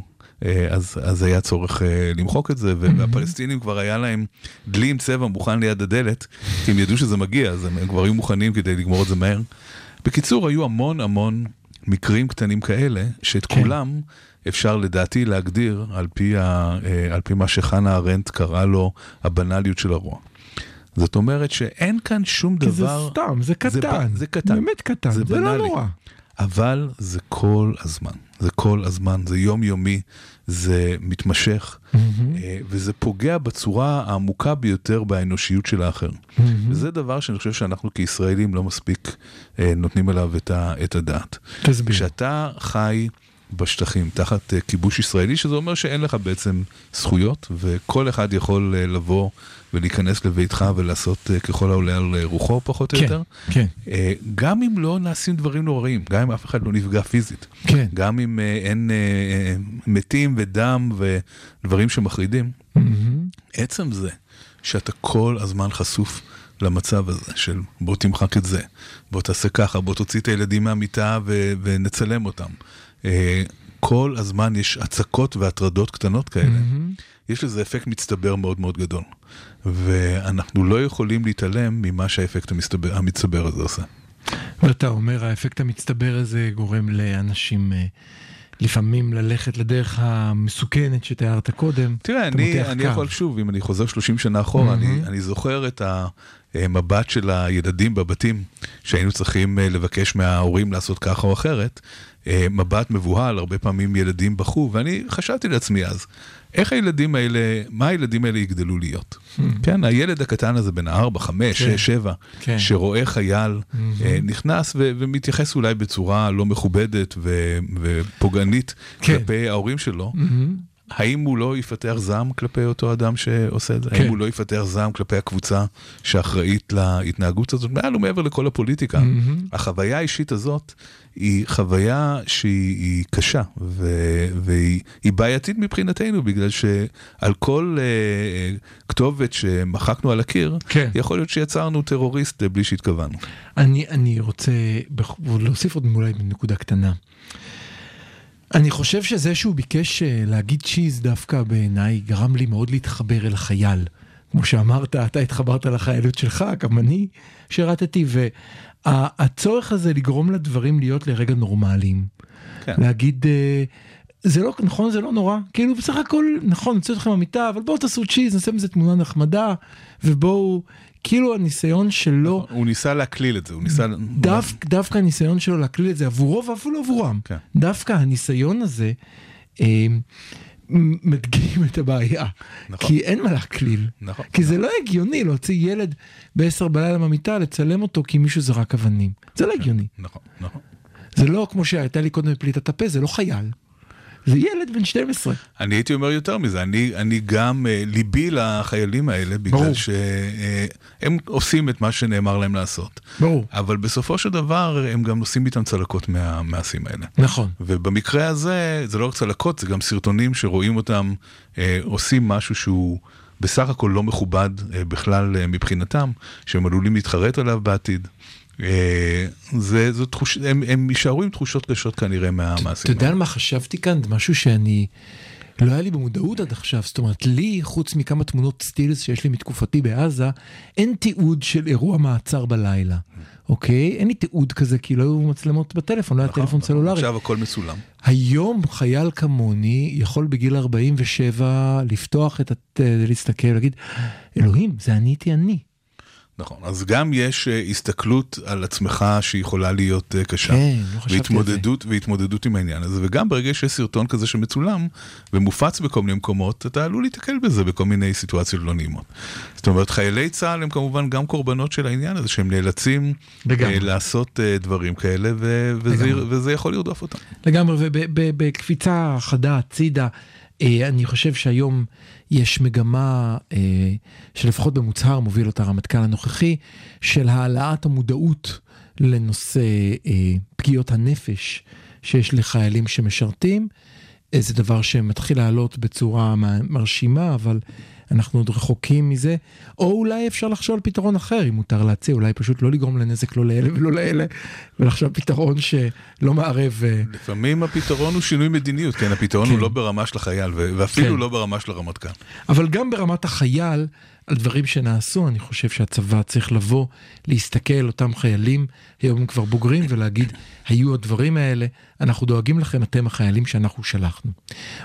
Speaker 4: אז, אז היה צורך uh, למחוק את זה, והפלסטינים כבר היה להם דלי עם צבע מוכן ליד הדלת, כי הם ידעו שזה מגיע, אז הם כבר היו מוכנים כדי לגמור את זה מהר. בקיצור, היו המון המון מקרים קטנים כאלה, שאת כן. כולם אפשר לדעתי להגדיר על פי, ה, על פי מה שחנה ארנדט קראה לו הבנאליות של הרוע. זאת אומרת שאין כאן שום דבר...
Speaker 3: כי זה סתם, זה קטן. זה, זה קטן. באמת קטן, זה, זה לא נורא.
Speaker 4: אבל זה כל הזמן, זה כל הזמן, זה יומיומי, זה מתמשך, mm-hmm. וזה פוגע בצורה העמוקה ביותר באנושיות של האחר. Mm-hmm. וזה דבר שאני חושב שאנחנו כישראלים לא מספיק אה, נותנים עליו את, הדעת.
Speaker 3: תסביר.
Speaker 4: כשאתה חי בשטחים תחת אה, כיבוש ישראלי, שזה אומר שאין לך בעצם זכויות, וכל אחד יכול לבוא ולהיכנס לביתך ולעשות uh, ככל העולה על רוחו פחות או
Speaker 3: כן,
Speaker 4: יותר.
Speaker 3: כן.
Speaker 4: גם אם לא נעשים דברים נוראים, גם אם אף אחד לא נפגע פיזית.
Speaker 3: כן.
Speaker 4: גם אם אין מתים ודם ודברים שמחרידים. Mm-hmm. עצם זה שאתה כל הזמן חשוף למצב הזה של בוא תמחק את זה, בוא תעשה ככה, בוא תוציא את הילדים מהמיטה ו- ונצלם אותם. Uh, כל הזמן יש הצקות והטרדות קטנות כאלה, mm-hmm. יש לזה אפקט מצטבר מאוד מאוד גדול. ואנחנו לא יכולים להתעלם ממה שהאפקט המצטבר, המצטבר הזה עושה.
Speaker 3: ואתה אומר, האפקט המצטבר הזה גורם לאנשים... אה, לפעמים ללכת לדרך המסוכנת שתיארת קודם.
Speaker 4: תראה, אני, אני יכול שוב, אם אני חוזר 30 שנה אחורה, mm-hmm. אני, אני זוכר את המבט של הילדים בבתים, שהיינו צריכים אה, לבקש מההורים לעשות ככה או אחרת. אה, מבט מבוהל, הרבה פעמים ילדים בכו, ואני חשבתי לעצמי אז, איך הילדים האלה, מה הילדים האלה יגדלו להיות? Hmm. כן, הילד הקטן הזה בן 4, 5, 6, 7, שרואה חייל hmm. אה, נכנס ו- ומתייחס אולי בצורה לא מכובדת ופוגענית כן. כלפי ההורים שלו, hmm. האם הוא לא יפתח זעם כלפי אותו אדם שעושה את זה? כן. האם הוא לא יפתח זעם כלפי הקבוצה שאחראית להתנהגות הזאת? מעל ומעבר לכל הפוליטיקה. Mm-hmm. החוויה האישית הזאת היא חוויה שהיא קשה, ו- והיא בעייתית מבחינתנו, בגלל שעל כל uh, כתובת שמחקנו על הקיר, כן. יכול להיות שיצרנו טרוריסט בלי שהתכוונו.
Speaker 3: אני, אני רוצה להוסיף עוד אולי נקודה קטנה. אני חושב שזה שהוא ביקש אה, להגיד צ'יז דווקא בעיניי גרם לי מאוד להתחבר אל החייל. כמו שאמרת, אתה התחברת לחיילות שלך, גם אני שירתתי, והצורך הזה לגרום לדברים להיות לרגע נורמליים. כן. להגיד, אה, זה לא, נכון, זה לא נורא, כאילו בסך הכל, נכון, נצא אתכם במיטה, אבל בואו תעשו צ'יז, נעשה מזה תמונה נחמדה, ובואו כאילו הניסיון שלו...
Speaker 4: נכון, הוא ניסה להקליל את זה, הוא ניסה...
Speaker 3: דווקא, דווקא הניסיון שלו להקליל את זה עבורו ואפילו עבורם. כן. דווקא הניסיון הזה אה, מדגים את הבעיה. נכון. כי אין מה להקליל. נכון. כי נכון. זה לא הגיוני להוציא ילד ב-10 בלילה מהמיטה, לצלם אותו כי מישהו זרק אבנים. זה לא כן. הגיוני. נכון, נכון. זה לא כמו שהייתה לי קודם בפליטת הפה, זה לא חייל. זה ילד בן 12.
Speaker 4: אני הייתי אומר יותר מזה, אני, אני גם, uh, ליבי לחיילים האלה, בגלל ברור. שהם uh, עושים את מה שנאמר להם לעשות. ברור. אבל בסופו של דבר, הם גם נושאים איתם צלקות מהמעשים האלה.
Speaker 3: נכון.
Speaker 4: ובמקרה הזה, זה לא רק צלקות, זה גם סרטונים שרואים אותם uh, עושים משהו שהוא... בסך הכל לא מכובד uh, בכלל uh, מבחינתם, שהם עלולים להתחרט עליו בעתיד. אה, זה, זו תחוש... הם, הם יישארו עם תחושות קשות כנראה מהמעשים.
Speaker 3: אתה יודע על מה חשבתי כאן? משהו שאני... לא היה לי במודעות עד עכשיו, זאת אומרת, לי, חוץ מכמה תמונות סטילס שיש לי מתקופתי בעזה, אין תיעוד של אירוע מעצר בלילה, אוקיי? אין לי תיעוד כזה, כי לא היו מצלמות בטלפון, לא היה נכון, טלפון נכון. סלולרי.
Speaker 4: עכשיו הכל מצולם.
Speaker 3: היום חייל כמוני יכול בגיל 47 לפתוח את, ה... להסתכל, להגיד, אלוהים, זה אני הייתי אני.
Speaker 4: נכון, אז גם יש uh, הסתכלות על עצמך שיכולה להיות uh, קשה. כן, לא חשבתי והתמודדות, על זה. והתמודדות עם העניין הזה, וגם ברגע שיש סרטון כזה שמצולם ומופץ בכל מיני מקומות, אתה עלול להתקל בזה בכל מיני סיטואציות לא נעימות. זאת אומרת, חיילי צה"ל הם כמובן גם קורבנות של העניין הזה, שהם נאלצים uh, לעשות uh, דברים כאלה, ו- וזה, וזה יכול לרדוף אותם.
Speaker 3: לגמרי, ובקפיצה חדה הצידה, uh, אני חושב שהיום... יש מגמה אה, שלפחות במוצהר מוביל אותה הרמטכ"ל הנוכחי, של העלאת המודעות לנושא אה, פגיעות הנפש שיש לחיילים שמשרתים. זה דבר שמתחיל לעלות בצורה מרשימה, אבל אנחנו עוד רחוקים מזה, או אולי אפשר לחשוב על פתרון אחר, אם מותר להציע, אולי פשוט לא לגרום לנזק לא לאלה ולא לאלה, ולחשוב פתרון שלא מערב... אה,
Speaker 4: לפעמים הפתרון הוא שינוי מדיניות, כן, הפתרון כן. הוא לא ברמה של החייל, ואפילו כן. לא ברמה של הרמטכ"ל.
Speaker 3: אבל גם ברמת החייל, על דברים שנעשו, אני חושב שהצבא צריך לבוא, להסתכל אותם חיילים, היום הם כבר בוגרים, ולהגיד, היו הדברים האלה, אנחנו דואגים לכם, אתם החיילים שאנחנו שלחנו.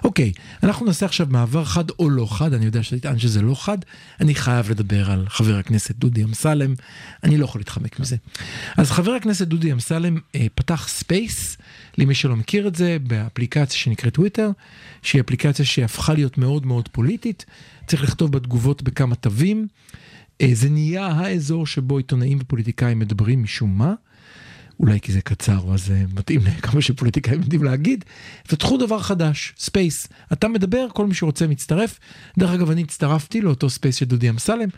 Speaker 3: אוקיי, אנחנו נעשה עכשיו מעבר חד או לא חד, אני יודע שתטען שזה לא חד, אני חייב לדבר על חבר הכנסת דודי אמסלם, אני לא יכול להתחמק מזה. אז חבר הכנסת דודי אמסלם אה, פתח space, למי שלא מכיר את זה, באפליקציה שנקראת טוויטר, שהיא אפליקציה שהפכה להיות מאוד מאוד פוליטית. צריך לכתוב בתגובות בכמה תווים. אה, זה נהיה האזור שבו עיתונאים ופוליטיקאים מדברים משום מה. אולי כי זה קצר, אז זה מתאים לכמה שפוליטיקאים יודעים להגיד. פתחו דבר חדש, space. אתה מדבר, כל מי שרוצה מצטרף. דרך אגב, אני הצטרפתי לאותו space של דודי אמסלם.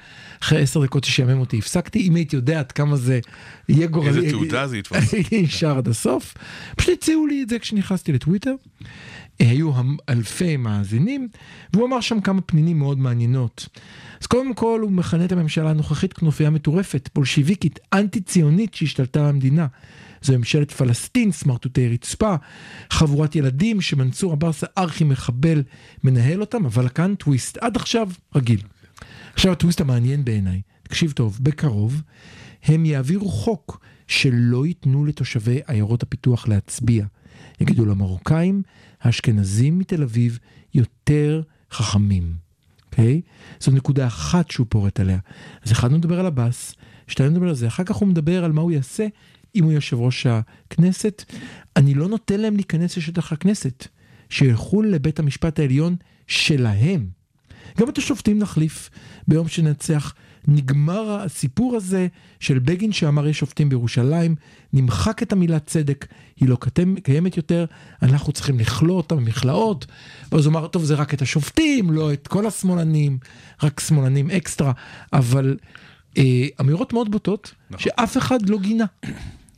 Speaker 3: אחרי עשר דקות ששיעמם אותי הפסקתי. אם הייתי יודע עד כמה זה יהיה גורלי...
Speaker 4: איזה תעודה זה.
Speaker 3: הייתי נשאר עד הסוף. פשוט הציעו לי את זה כשנכנסתי לטוויטר. היו אלפי מאזינים, והוא אמר שם כמה פנינים מאוד מעניינות. אז קודם כל הוא מכנה את הממשלה הנוכחית כנופיה מטורפת, בולשיביקית, אנטי ציונית שהשתלטה על המדינה. זו ממשלת פלסטין, סמרטוטי רצפה, חבורת ילדים שמנסור עבאס הארכי מחבל מנהל אותם, אבל כאן טוויסט, עד עכשיו רגיל. עכשיו הטוויסט המעניין בעיניי, תקשיב טוב, בקרוב הם יעבירו חוק שלא ייתנו לתושבי עיירות הפיתוח להצביע. יגידו למרוקאים, האשכנזים מתל אביב יותר חכמים. אוקיי? Okay? זו נקודה אחת שהוא פורט עליה. אז אחד הוא מדבר על עבאס, שתיים מדבר על זה, אחר כך הוא מדבר על מה הוא יעשה אם הוא יושב ראש הכנסת. אני לא נותן להם להיכנס לשטח הכנסת, שילכו לבית המשפט העליון שלהם. גם את השופטים נחליף ביום שננצח. נגמר הסיפור הזה של בגין שאמר יש שופטים בירושלים, נמחק את המילה צדק, היא לא קיימת יותר, אנחנו צריכים לכלוא אותם במכלאות, ואז הוא אמר, טוב זה רק את השופטים, לא את כל השמאלנים, רק שמאלנים אקסטרה, אבל אה, אמירות מאוד בוטות, נכון. שאף אחד לא גינה,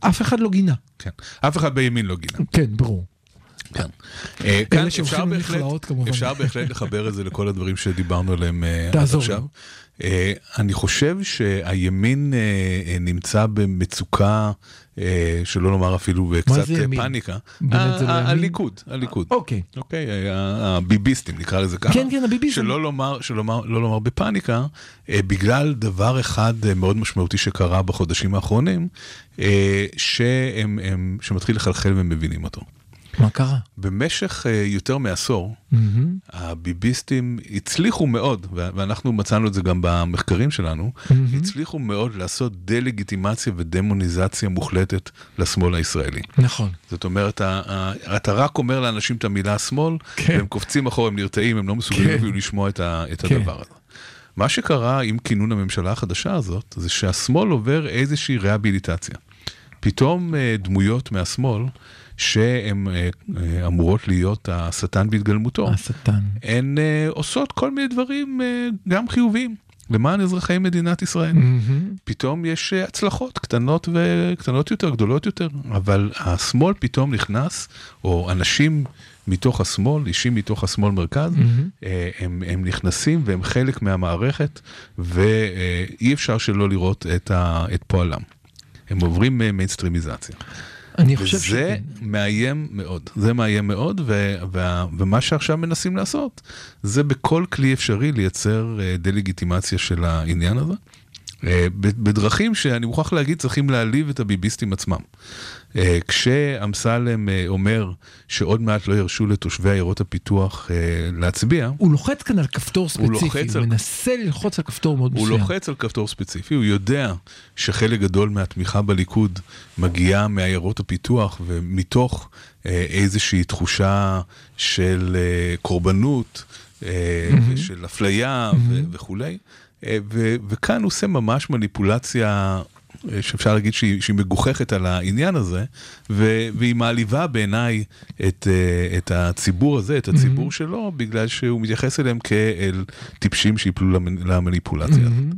Speaker 3: אף אחד לא גינה.
Speaker 4: כן, אף אחד בימין לא גינה.
Speaker 3: כן, ברור.
Speaker 4: כן. אה, כאן אפשר בהחלט, אפשר בהחלט לחבר את זה לכל הדברים שדיברנו עליהם אה, עד עכשיו. אה, אני חושב שהימין נמצא במצוקה, שלא לומר אפילו קצת פאניקה. הליכוד, הליכוד.
Speaker 3: אוקיי.
Speaker 4: אוקיי, הביביסטים נקרא לזה ככה.
Speaker 3: כן, כן, הביביסטים.
Speaker 4: שלא לומר, לא לומר בפאניקה, בגלל דבר אחד מאוד משמעותי שקרה בחודשים האחרונים, שמתחיל לחלחל ומבינים אותו.
Speaker 3: מה קרה?
Speaker 4: במשך uh, יותר מעשור, mm-hmm. הביביסטים הצליחו מאוד, ואנחנו מצאנו את זה גם במחקרים שלנו, mm-hmm. הצליחו מאוד לעשות דה-לגיטימציה ודמוניזציה מוחלטת לשמאל הישראלי.
Speaker 3: נכון.
Speaker 4: זאת אומרת, אתה רק אומר לאנשים את המילה שמאל, כן. והם קופצים אחורה, הם נרתעים, הם לא מסוגלים כן. אפילו לשמוע את, ה, את כן. הדבר הזה. מה שקרה עם כינון הממשלה החדשה הזאת, זה שהשמאל עובר איזושהי רהביליטציה. פתאום אה, דמויות מהשמאל, שהן אה, אה, אמורות להיות השטן בהתגלמותו,
Speaker 3: השטן.
Speaker 4: הן אה, עושות כל מיני דברים גם חיוביים. למען אזרחי מדינת ישראל. Mm-hmm. פתאום יש הצלחות קטנות וקטנות יותר, גדולות יותר, אבל השמאל פתאום נכנס, או אנשים מתוך השמאל, אישים מתוך השמאל מרכז, mm-hmm. הם, הם נכנסים והם חלק מהמערכת, ואי אפשר שלא לראות את, ה, את פועלם. הם עוברים מיינסטרימיזציה.
Speaker 3: אני חושב
Speaker 4: ש... וזה. מאיים מאוד, זה מאיים מאוד, ו... ו... ומה שעכשיו מנסים לעשות, זה בכל כלי אפשרי לייצר אה, דה-לגיטימציה של העניין הזה. אה, בדרכים שאני מוכרח להגיד צריכים להעליב את הביביסטים עצמם. אה, כשאמסלם אה, אומר שעוד מעט לא ירשו לתושבי עיירות הפיתוח להצביע,
Speaker 3: הוא לוחץ כאן על כפתור ספציפי, הוא, הוא מנסה ללחוץ על כפתור מאוד
Speaker 4: מסוים. הוא לוחץ על כפתור ספציפי, הוא יודע שחלק גדול מהתמיכה בליכוד מגיעה מעיירות הפיתוח ומתוך איזושהי תחושה של קורבנות, של אפליה וכולי. אה, ו- וכאן הוא עושה ממש מניפולציה אה, שאפשר להגיד שהיא, שהיא מגוחכת על העניין הזה, ו- והיא מעליבה בעיניי את, אה, את הציבור הזה, את הציבור mm-hmm. שלו, בגלל שהוא מתייחס אליהם כאל טיפשים שיפלו למניפולציה mm-hmm.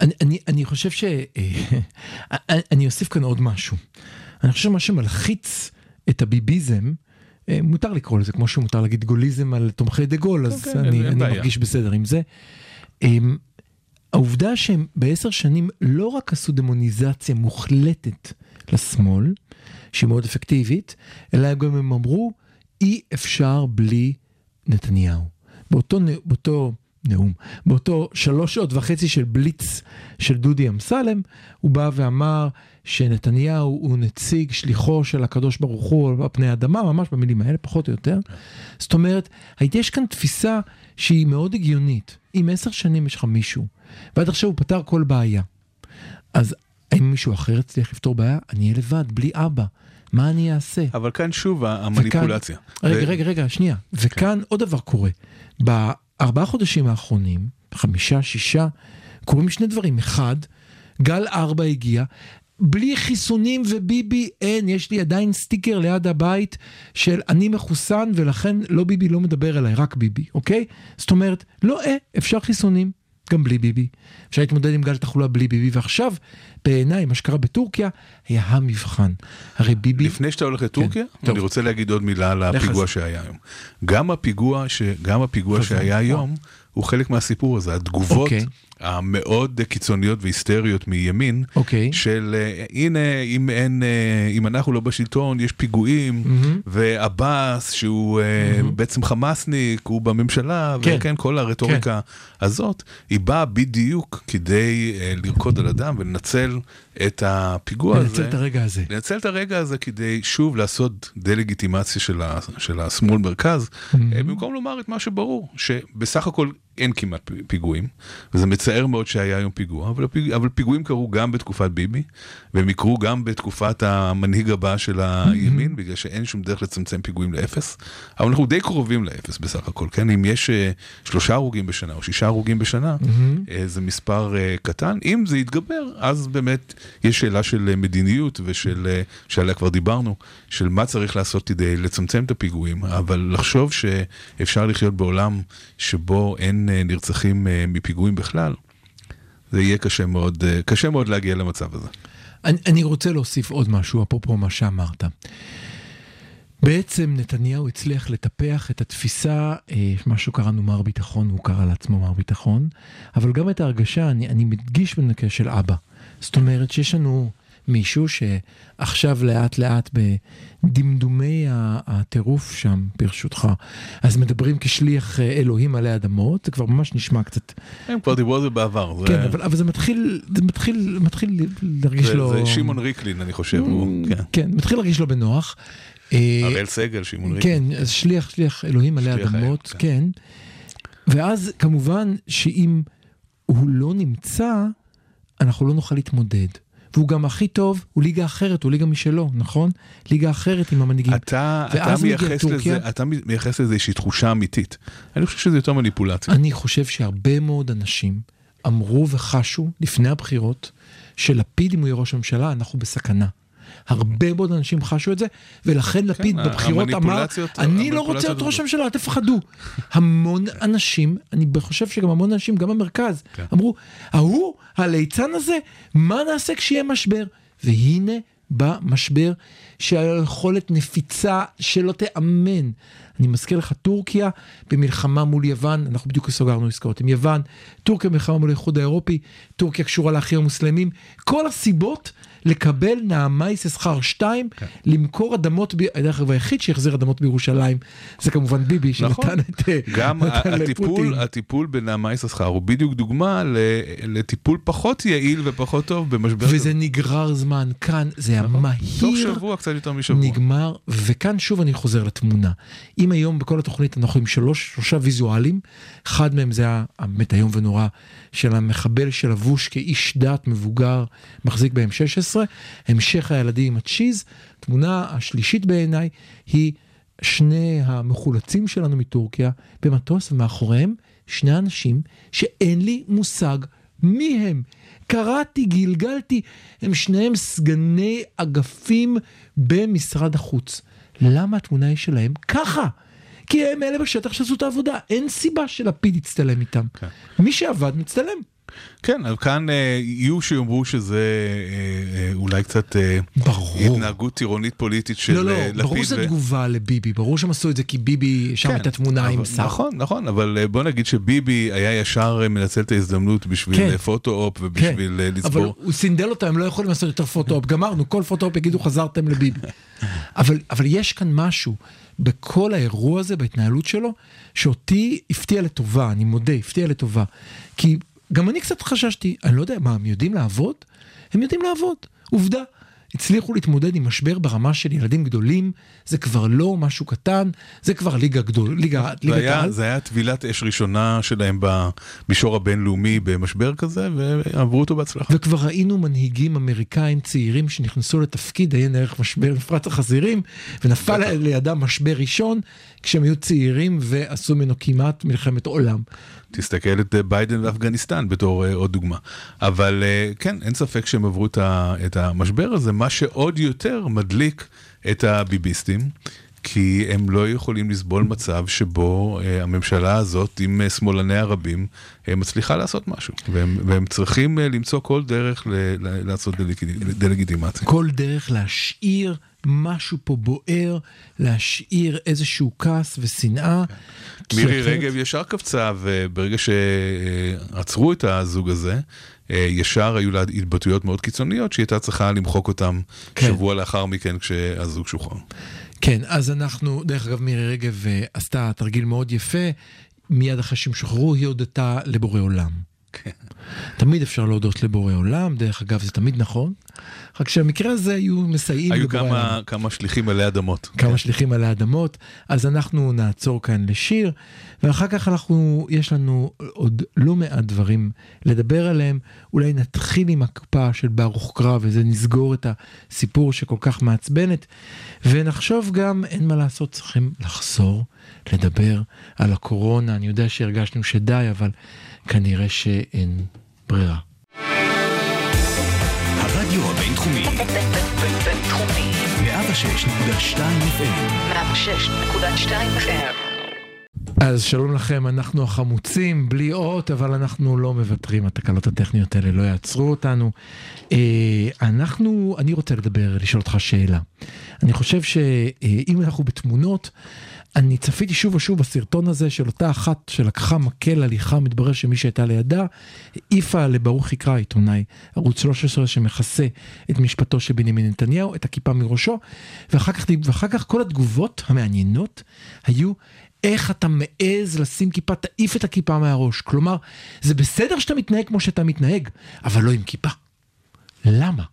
Speaker 3: אני, אני, אני חושב ש... אני אוסיף כאן עוד משהו. אני חושב שמה שמלחיץ את הביביזם, מותר לקרוא לזה, כמו שמותר להגיד גוליזם על תומכי דה גול, אז okay, אוקיי, אני, אני מרגיש בסדר עם זה. העובדה שהם בעשר שנים לא רק עשו דמוניזציה מוחלטת לשמאל, שהיא מאוד אפקטיבית, אלא גם הם אמרו, אי אפשר בלי נתניהו. באותו, באותו נאום, באותו שלוש שעות וחצי של בליץ של דודי אמסלם, הוא בא ואמר שנתניהו הוא נציג שליחו של הקדוש ברוך הוא על פני האדמה, ממש במילים האלה, פחות או יותר. זאת אומרת, יש כאן תפיסה שהיא מאוד הגיונית. אם עשר שנים יש לך מישהו, ועד עכשיו הוא פתר כל בעיה, אז האם מישהו אחר יצליח לפתור בעיה? אני אהיה לבד, בלי אבא. מה אני אעשה?
Speaker 4: אבל כאן שוב המניפולציה.
Speaker 3: וכאן, רגע, רגע, רגע, שנייה. וכאן כן. עוד דבר קורה. בארבעה חודשים האחרונים, חמישה, שישה, קורים שני דברים. אחד, גל ארבע הגיע, בלי חיסונים וביבי אין, יש לי עדיין סטיקר ליד הבית של אני מחוסן ולכן לא ביבי לא מדבר אליי, רק ביבי, אוקיי? זאת אומרת, לא אה, אפשר חיסונים, גם בלי ביבי. אפשר להתמודד עם גל תחלואה בלי ביבי, ועכשיו, בעיניי, מה שקרה בטורקיה היה המבחן. הרי ביבי...
Speaker 4: לפני שאתה הולך לטורקיה, כן, אני רוצה להגיד עוד מילה על הפיגוע שהיה היום. גם הפיגוע, ש... גם הפיגוע שהיה היום, הוא חלק מהסיפור הזה, התגובות, okay. המאוד קיצוניות והיסטריות מימין,
Speaker 3: okay. אוקיי.
Speaker 4: של אה, הנה, אם אין, אה, אם אנחנו לא בשלטון, יש פיגועים, mm-hmm. ועבאס, שהוא mm-hmm. בעצם חמאסניק, הוא בממשלה, כן. וכן, כל הרטוריקה כן. הזאת, היא באה בדיוק כדי לרקוד על הדם ולנצל את הפיגוע
Speaker 3: לנצל הזה. לנצל את הרגע הזה.
Speaker 4: לנצל את הרגע הזה כדי שוב לעשות דה-לגיטימציה של, ה, של השמאל מרכז, mm-hmm. במקום לומר את מה שברור, שבסך הכל אין כמעט פיגועים, וזה מצער מאוד שהיה היום פיגוע, אבל, הפיג... אבל פיגועים קרו גם בתקופת ביבי, והם יקרו גם בתקופת המנהיג הבא של הימין, בגלל שאין שום דרך לצמצם פיגועים לאפס, אבל אנחנו די קרובים לאפס בסך הכל, כן? אם יש uh, שלושה הרוגים בשנה או שישה הרוגים בשנה, uh, זה מספר uh, קטן. אם זה יתגבר, אז באמת יש שאלה של מדיניות ושל, שעליה כבר דיברנו, של מה צריך לעשות כדי לצמצם את הפיגועים, אבל לחשוב שאפשר לחיות בעולם שבו אין נרצחים אה, מפיגועים בכלל, זה יהיה קשה מאוד, אה, קשה מאוד להגיע למצב הזה.
Speaker 3: אני, אני רוצה להוסיף עוד משהו, אפרופו מה שאמרת. בעצם נתניהו הצליח לטפח את התפיסה, מה שקראנו מר ביטחון, הוא קרא לעצמו מר ביטחון, אבל גם את ההרגשה, אני, אני מדגיש בנקה של אבא. זאת אומרת שיש לנו מישהו שעכשיו לאט לאט בדמדומי הטירוף שם, ברשותך, אז מדברים כשליח אה, אלוהים עלי אדמות, זה כבר ממש נשמע קצת...
Speaker 4: הם כבר דיברו על זה בעבר.
Speaker 3: כן, זה... אבל, אבל זה מתחיל, זה מתחיל, מתחיל להרגיש
Speaker 4: זה,
Speaker 3: לו...
Speaker 4: זה שמעון ריקלין, אני חושב. הוא,
Speaker 3: כן. כן, מתחיל להרגיש לו בנוח.
Speaker 4: אה, אראל סגל, שמעון ריקלין.
Speaker 3: כן, אז שליח, שליח אלוהים עלי אדמות, כן. כן. ואז כמובן שאם הוא לא נמצא, אנחנו לא נוכל להתמודד. והוא גם הכי טוב, הוא ליגה אחרת, הוא ליגה משלו, נכון? ליגה אחרת עם המנהיגים.
Speaker 4: אתה, אתה, מייחס, לזה, אתה מייחס לזה איזושהי תחושה אמיתית. אני חושב שזה יותר מניפולציה.
Speaker 3: אני חושב שהרבה מאוד אנשים אמרו וחשו לפני הבחירות, שלפיד, אם הוא יהיה ראש הממשלה, אנחנו בסכנה. הרבה מאוד אנשים חשו את זה, ולכן כן, לפיד בבחירות אמר, אני לא רוצה להיות ראש הממשלה, תפחדו. המון אנשים, אני חושב שגם המון אנשים, גם במרכז, כן. אמרו, ההוא, הליצן הזה, מה נעשה כשיהיה משבר? והנה בא משבר שהיכולת נפיצה שלא תיאמן. אני מזכיר לך, טורקיה במלחמה מול יוון, אנחנו בדיוק סגרנו עסקאות עם יוון, טורקיה במלחמה מול האיחוד האירופי, טורקיה קשורה לאחים המוסלמים, כל הסיבות לקבל נעמי שכר 2, כן. למכור אדמות, דרך אגב היחיד שהחזיר אדמות בירושלים, זה כמובן ביבי שנתן נכון. את...
Speaker 4: גם הטיפול, הטיפול בנעמי שכר הוא בדיוק דוגמה לטיפול פחות יעיל ופחות טוב במשבר.
Speaker 3: וזה נגרר זמן, כאן זה היה נכון. מהיר.
Speaker 4: תוך שבוע, קצת יותר משבוע.
Speaker 3: נגמר, וכאן שוב אני חוזר לתמונה. אם היום בכל התוכנית אנחנו עם שלוש, שלושה ויזואלים, אחד מהם זה באמת איום ונורא של המחבל שלבוש כאיש דת מבוגר, מחזיק ב-M16, המשך הילדים עם הצ'יז. תמונה השלישית בעיניי היא שני המחולצים שלנו מטורקיה במטוס, ומאחוריהם שני אנשים שאין לי מושג מי הם. קראתי, גלגלתי, הם שניהם סגני אגפים במשרד החוץ. למה התמונה היא שלהם ככה? כי הם אלה בשטח שעשו את העבודה, אין סיבה שלפיד יצטלם איתם. כן. מי שעבד מצטלם.
Speaker 4: כן, אבל כאן אה, יהיו שיאמרו שזה אה, אה, אולי קצת אה, ברור. התנהגות טירונית פוליטית של
Speaker 3: לא, לא,
Speaker 4: אה, לפיד.
Speaker 3: ברור שזה ו... תגובה לביבי, ברור שהם עשו את זה כי ביבי שם כן, את התמונה
Speaker 4: אבל,
Speaker 3: עם שר.
Speaker 4: נכון, נכון, אבל בוא נגיד שביבי היה ישר מנצל את ההזדמנות בשביל כן. פוטו-אופ ובשביל כן. לצבור.
Speaker 3: אבל הוא סינדל אותם, הם לא יכולים לעשות יותר photo-op, גמרנו, כל photo-op יגידו חזרתם לביבי. אבל, אבל יש כאן משהו. בכל האירוע הזה, בהתנהלות שלו, שאותי הפתיע לטובה, אני מודה, הפתיע לטובה. כי גם אני קצת חששתי, אני לא יודע, מה, הם יודעים לעבוד? הם יודעים לעבוד, עובדה. הצליחו להתמודד עם משבר ברמה של ילדים גדולים, זה כבר לא משהו קטן, זה כבר ליגה גדול, ליגה,
Speaker 4: היה, זה היה טבילת אש ראשונה שלהם במישור הבינלאומי במשבר כזה, ועברו אותו בהצלחה.
Speaker 3: וכבר ראינו מנהיגים אמריקאים צעירים שנכנסו לתפקיד עיין ערך משבר מפרץ החזירים, ונפל לידם משבר ראשון, כשהם היו צעירים ועשו ממנו כמעט מלחמת עולם.
Speaker 4: תסתכל את ביידן ואפגניסטן בתור uh, עוד דוגמה. אבל uh, כן, אין ספק שהם עברו את המשבר הזה, מה שעוד יותר מדליק את הביביסטים. כי הם לא יכולים לסבול מצב שבו uh, הממשלה הזאת עם uh, שמאלני הרבים uh, מצליחה לעשות משהו, והם, והם צריכים uh, למצוא כל דרך ל, ל, לעשות דלג, דלגיטימציה.
Speaker 3: כל דרך להשאיר משהו פה בוער, להשאיר איזשהו כעס ושנאה.
Speaker 4: מירי רגב ישר קפצה, וברגע שעצרו את הזוג הזה, ישר היו לה התבטאויות מאוד קיצוניות שהיא הייתה צריכה למחוק אותם כן. שבוע לאחר מכן כשהזוג שוחרר.
Speaker 3: כן, אז אנחנו, דרך אגב, מירי רגב אה, עשתה תרגיל מאוד יפה, מיד אחרי שהם שוחררו, היא הודתה לבורא עולם. כן. תמיד אפשר להודות לבורא עולם, דרך אגב, זה תמיד נכון. רק שהמקרה הזה היו מסייעים
Speaker 4: היו כמה, עולם. כמה שליחים עלי אדמות.
Speaker 3: כמה כן. שליחים עלי אדמות. אז אנחנו נעצור כאן לשיר, ואחר כך אנחנו, יש לנו עוד לא מעט דברים לדבר עליהם. אולי נתחיל עם הקופה של ברוך קרא, וזה נסגור את הסיפור שכל כך מעצבנת. ונחשוב גם, אין מה לעשות, צריכים לחזור, לדבר על הקורונה. אני יודע שהרגשנו שדי, אבל כנראה שאין ברירה.
Speaker 1: הרדיו הבינתחומי. בינתחומי. 106.2 FM. 106.2 FM.
Speaker 3: אז שלום לכם, אנחנו החמוצים, בלי אות, אבל אנחנו לא מוותרים, התקלות הטכניות האלה לא יעצרו אותנו. אה, אנחנו, אני רוצה לדבר, לשאול אותך שאלה. אני חושב שאם אנחנו בתמונות, אני צפיתי שוב ושוב בסרטון הזה של אותה אחת שלקחה מקל הליכה, מתברר שמי שהייתה לידה, העיפה לברוך יקרא, עיתונאי ערוץ 13 שמכסה את משפטו של בנימין נתניהו, את הכיפה מראשו, ואחר כך, ואחר כך כל התגובות המעניינות היו איך אתה מעז לשים כיפה, תעיף את הכיפה מהראש. כלומר, זה בסדר שאתה מתנהג כמו שאתה מתנהג, אבל לא עם כיפה. למה?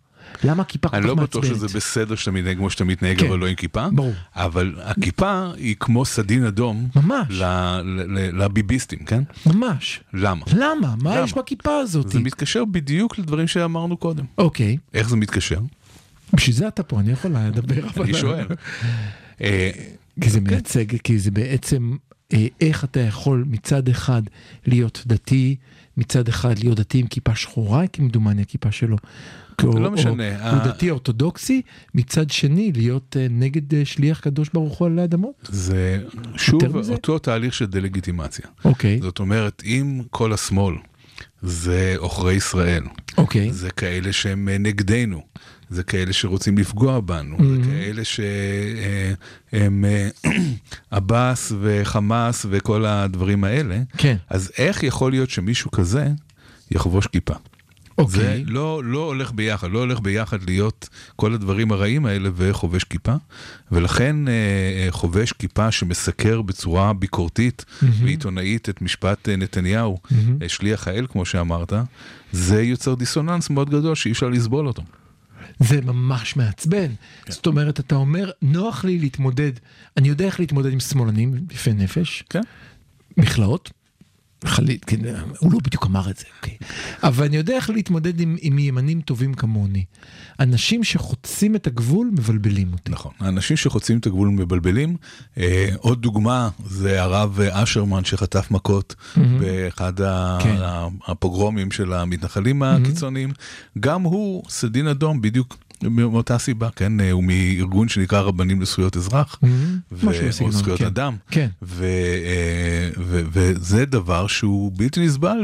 Speaker 3: למה הכיפה כל כך מעצבנת?
Speaker 4: אני לא בטוח שזה בסדר שאתה מתנהג כמו שאתה מתנהג, כן, אבל לא עם כיפה. ברור. אבל הכיפה היא כמו סדין אדום.
Speaker 3: ממש.
Speaker 4: לביביסטים, כן?
Speaker 3: ממש.
Speaker 4: למה?
Speaker 3: למה? מה? יש בכיפה הזאת?
Speaker 4: זה מתקשר בדיוק לדברים שאמרנו קודם.
Speaker 3: אוקיי.
Speaker 4: איך זה מתקשר?
Speaker 3: בשביל זה אתה פה, אני יכול לדבר.
Speaker 4: אני שואל.
Speaker 3: אה, כי זה מייצג, כי זה בעצם אה, איך אתה יכול מצד אחד להיות דתי, מצד אחד להיות דתי עם כיפה שחורה, כמדומני הכיפה שלו.
Speaker 4: זה לא משנה.
Speaker 3: הוא דתי אורתודוקסי, מצד שני להיות אה, נגד אה, שליח קדוש ברוך הוא על האדמות.
Speaker 4: זה שוב אותו תהליך של דה-לגיטימציה.
Speaker 3: אוקיי.
Speaker 4: זאת אומרת, אם כל השמאל זה עוכרי ישראל,
Speaker 3: אוקיי.
Speaker 4: זה כאלה שהם נגדנו. זה כאלה שרוצים לפגוע בנו, mm-hmm. זה כאלה שהם עבאס וחמאס וכל הדברים האלה.
Speaker 3: כן.
Speaker 4: אז איך יכול להיות שמישהו כזה יחבוש כיפה?
Speaker 3: אוקיי.
Speaker 4: זה לא, לא הולך ביחד, לא הולך ביחד להיות כל הדברים הרעים האלה וחובש כיפה, ולכן אה, חובש כיפה שמסקר בצורה ביקורתית mm-hmm. ועיתונאית את משפט נתניהו, mm-hmm. שליח האל כמו שאמרת, זה יוצר דיסוננס מאוד גדול שאי אפשר לסבול אותו.
Speaker 3: זה ממש מעצבן. כן. זאת אומרת, אתה אומר, נוח לי להתמודד, אני יודע איך להתמודד עם שמאלנים יפי נפש,
Speaker 4: כן.
Speaker 3: מכלאות, חליט, כן, הוא לא בדיוק אמר את זה, אוקיי. אבל אני יודע איך להתמודד עם, עם ימנים טובים כמוני. אנשים שחוצים את הגבול מבלבלים אותי.
Speaker 4: נכון, אנשים שחוצים את הגבול מבלבלים. אה, עוד דוגמה זה הרב אשרמן שחטף מכות mm-hmm. באחד כן. הפוגרומים של המתנחלים mm-hmm. הקיצוניים. גם הוא סדין אדום בדיוק. מאותה סיבה, כן, הוא מארגון שנקרא רבנים לזכויות אזרח,
Speaker 3: mm-hmm.
Speaker 4: או זכויות
Speaker 3: כן.
Speaker 4: אדם,
Speaker 3: כן.
Speaker 4: ו, אה, ו, וזה דבר שהוא בלתי נסבל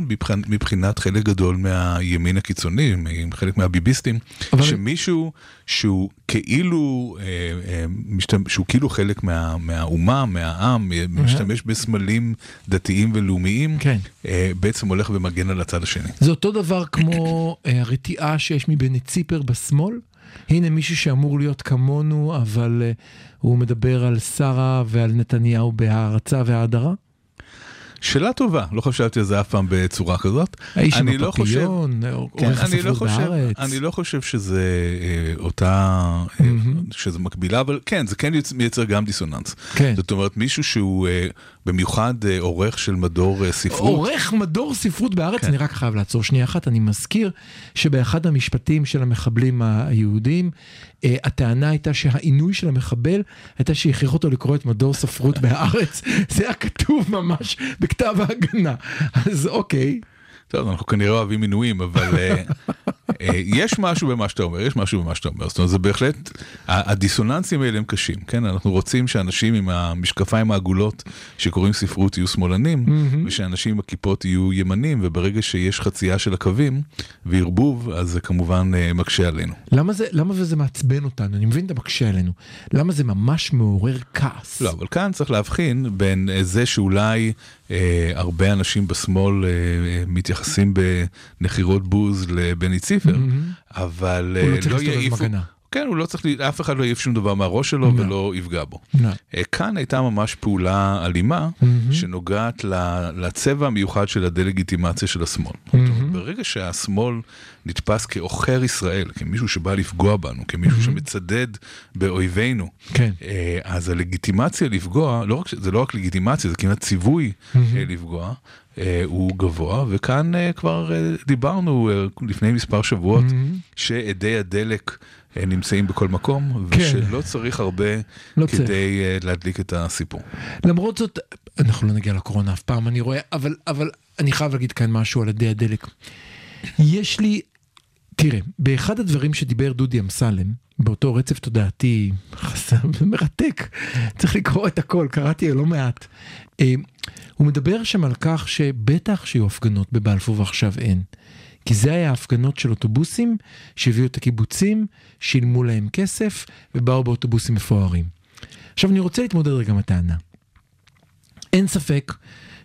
Speaker 4: מבחינת חלק גדול מהימין הקיצוני, חלק מהביביסטים, אבל... שמישהו שהוא כאילו, אה, אה, שהוא כאילו חלק מה, מהאומה, מהעם, משתמש בסמלים דתיים ולאומיים,
Speaker 3: כן.
Speaker 4: בעצם הולך ומגן על הצד השני.
Speaker 3: זה אותו דבר כמו הרתיעה שיש מבני ציפר בשמאל? הנה מישהו שאמור להיות כמונו, אבל uh, הוא מדבר על שרה ועל נתניהו בהערצה והאדרה?
Speaker 4: שאלה טובה, לא חשבתי על זה אף פעם בצורה כזאת.
Speaker 3: האיש עם לא הפפיון,
Speaker 4: כן, עורך הספרות לא בארץ. אני לא חושב שזה אה, אותה, אה, שזה מקבילה, אבל כן, זה כן מייצר גם דיסוננס.
Speaker 3: כן.
Speaker 4: זאת אומרת, מישהו שהוא אה, במיוחד עורך של מדור ספרות.
Speaker 3: עורך מדור ספרות בארץ, כן. אני רק חייב לעצור שנייה אחת, אני מזכיר שבאחד המשפטים של המחבלים היהודים, הטענה הייתה שהעינוי של המחבל הייתה שהכריח אותו לקרוא את מדור ספרות בהארץ. זה היה כתוב ממש בכתב ההגנה. אז אוקיי.
Speaker 4: טוב, אנחנו כנראה אוהבים מינויים, אבל... אה, יש משהו במה שאתה אומר, יש משהו במה שאתה אומר, זאת אומרת זה בהחלט, הדיסוננסים האלה הם קשים, כן? אנחנו רוצים שאנשים עם המשקפיים העגולות שקוראים ספרות יהיו שמאלנים, ושאנשים עם הכיפות יהיו ימנים, וברגע שיש חצייה של הקווים וערבוב, אז זה כמובן אה, מקשה עלינו.
Speaker 3: למה זה, למה זה מעצבן אותנו? אני מבין את המקשה עלינו. למה זה ממש מעורר כעס?
Speaker 4: לא, אבל כאן צריך להבחין בין זה שאולי אה, הרבה אנשים בשמאל אה, מתייחסים בנחירות בוז לבני ציפר, mm-hmm. אבל
Speaker 3: הוא לא, צריך לא יעיפו...
Speaker 4: כן, הוא לא צריך, אף אחד לא יעיף שום דבר מהראש שלו no. ולא יפגע בו. No. אה, כאן הייתה ממש פעולה אלימה mm-hmm. שנוגעת לצבע המיוחד של הדה-לגיטימציה של השמאל. Mm-hmm. ברגע שהשמאל נתפס כעוכר ישראל, כמישהו שבא לפגוע בנו, כמישהו mm-hmm. שמצדד באויבינו, כן. אה, אז הלגיטימציה לפגוע, לא רק, זה לא רק לגיטימציה, זה כמעט ציווי mm-hmm. לפגוע. הוא גבוה, וכאן כבר דיברנו לפני מספר שבועות mm-hmm. שאדי הדלק נמצאים בכל מקום, כן. ושלא צריך הרבה לא כדי צריך. להדליק את הסיפור.
Speaker 3: למרות זאת, אנחנו לא נגיע לקורונה אף פעם, אני רואה, אבל, אבל אני חייב להגיד כאן משהו על אדי הדלק. יש לי, תראה, באחד הדברים שדיבר דודי אמסלם, באותו רצף תודעתי מרתק, צריך לקרוא את הכל, קראתי לא מעט. הוא מדבר שם על כך שבטח שיהיו הפגנות בבלפור ועכשיו אין. כי זה היה הפגנות של אוטובוסים שהביאו את הקיבוצים, שילמו להם כסף ובאו באוטובוסים מפוארים. עכשיו אני רוצה להתמודד רגע עם הטענה. אין ספק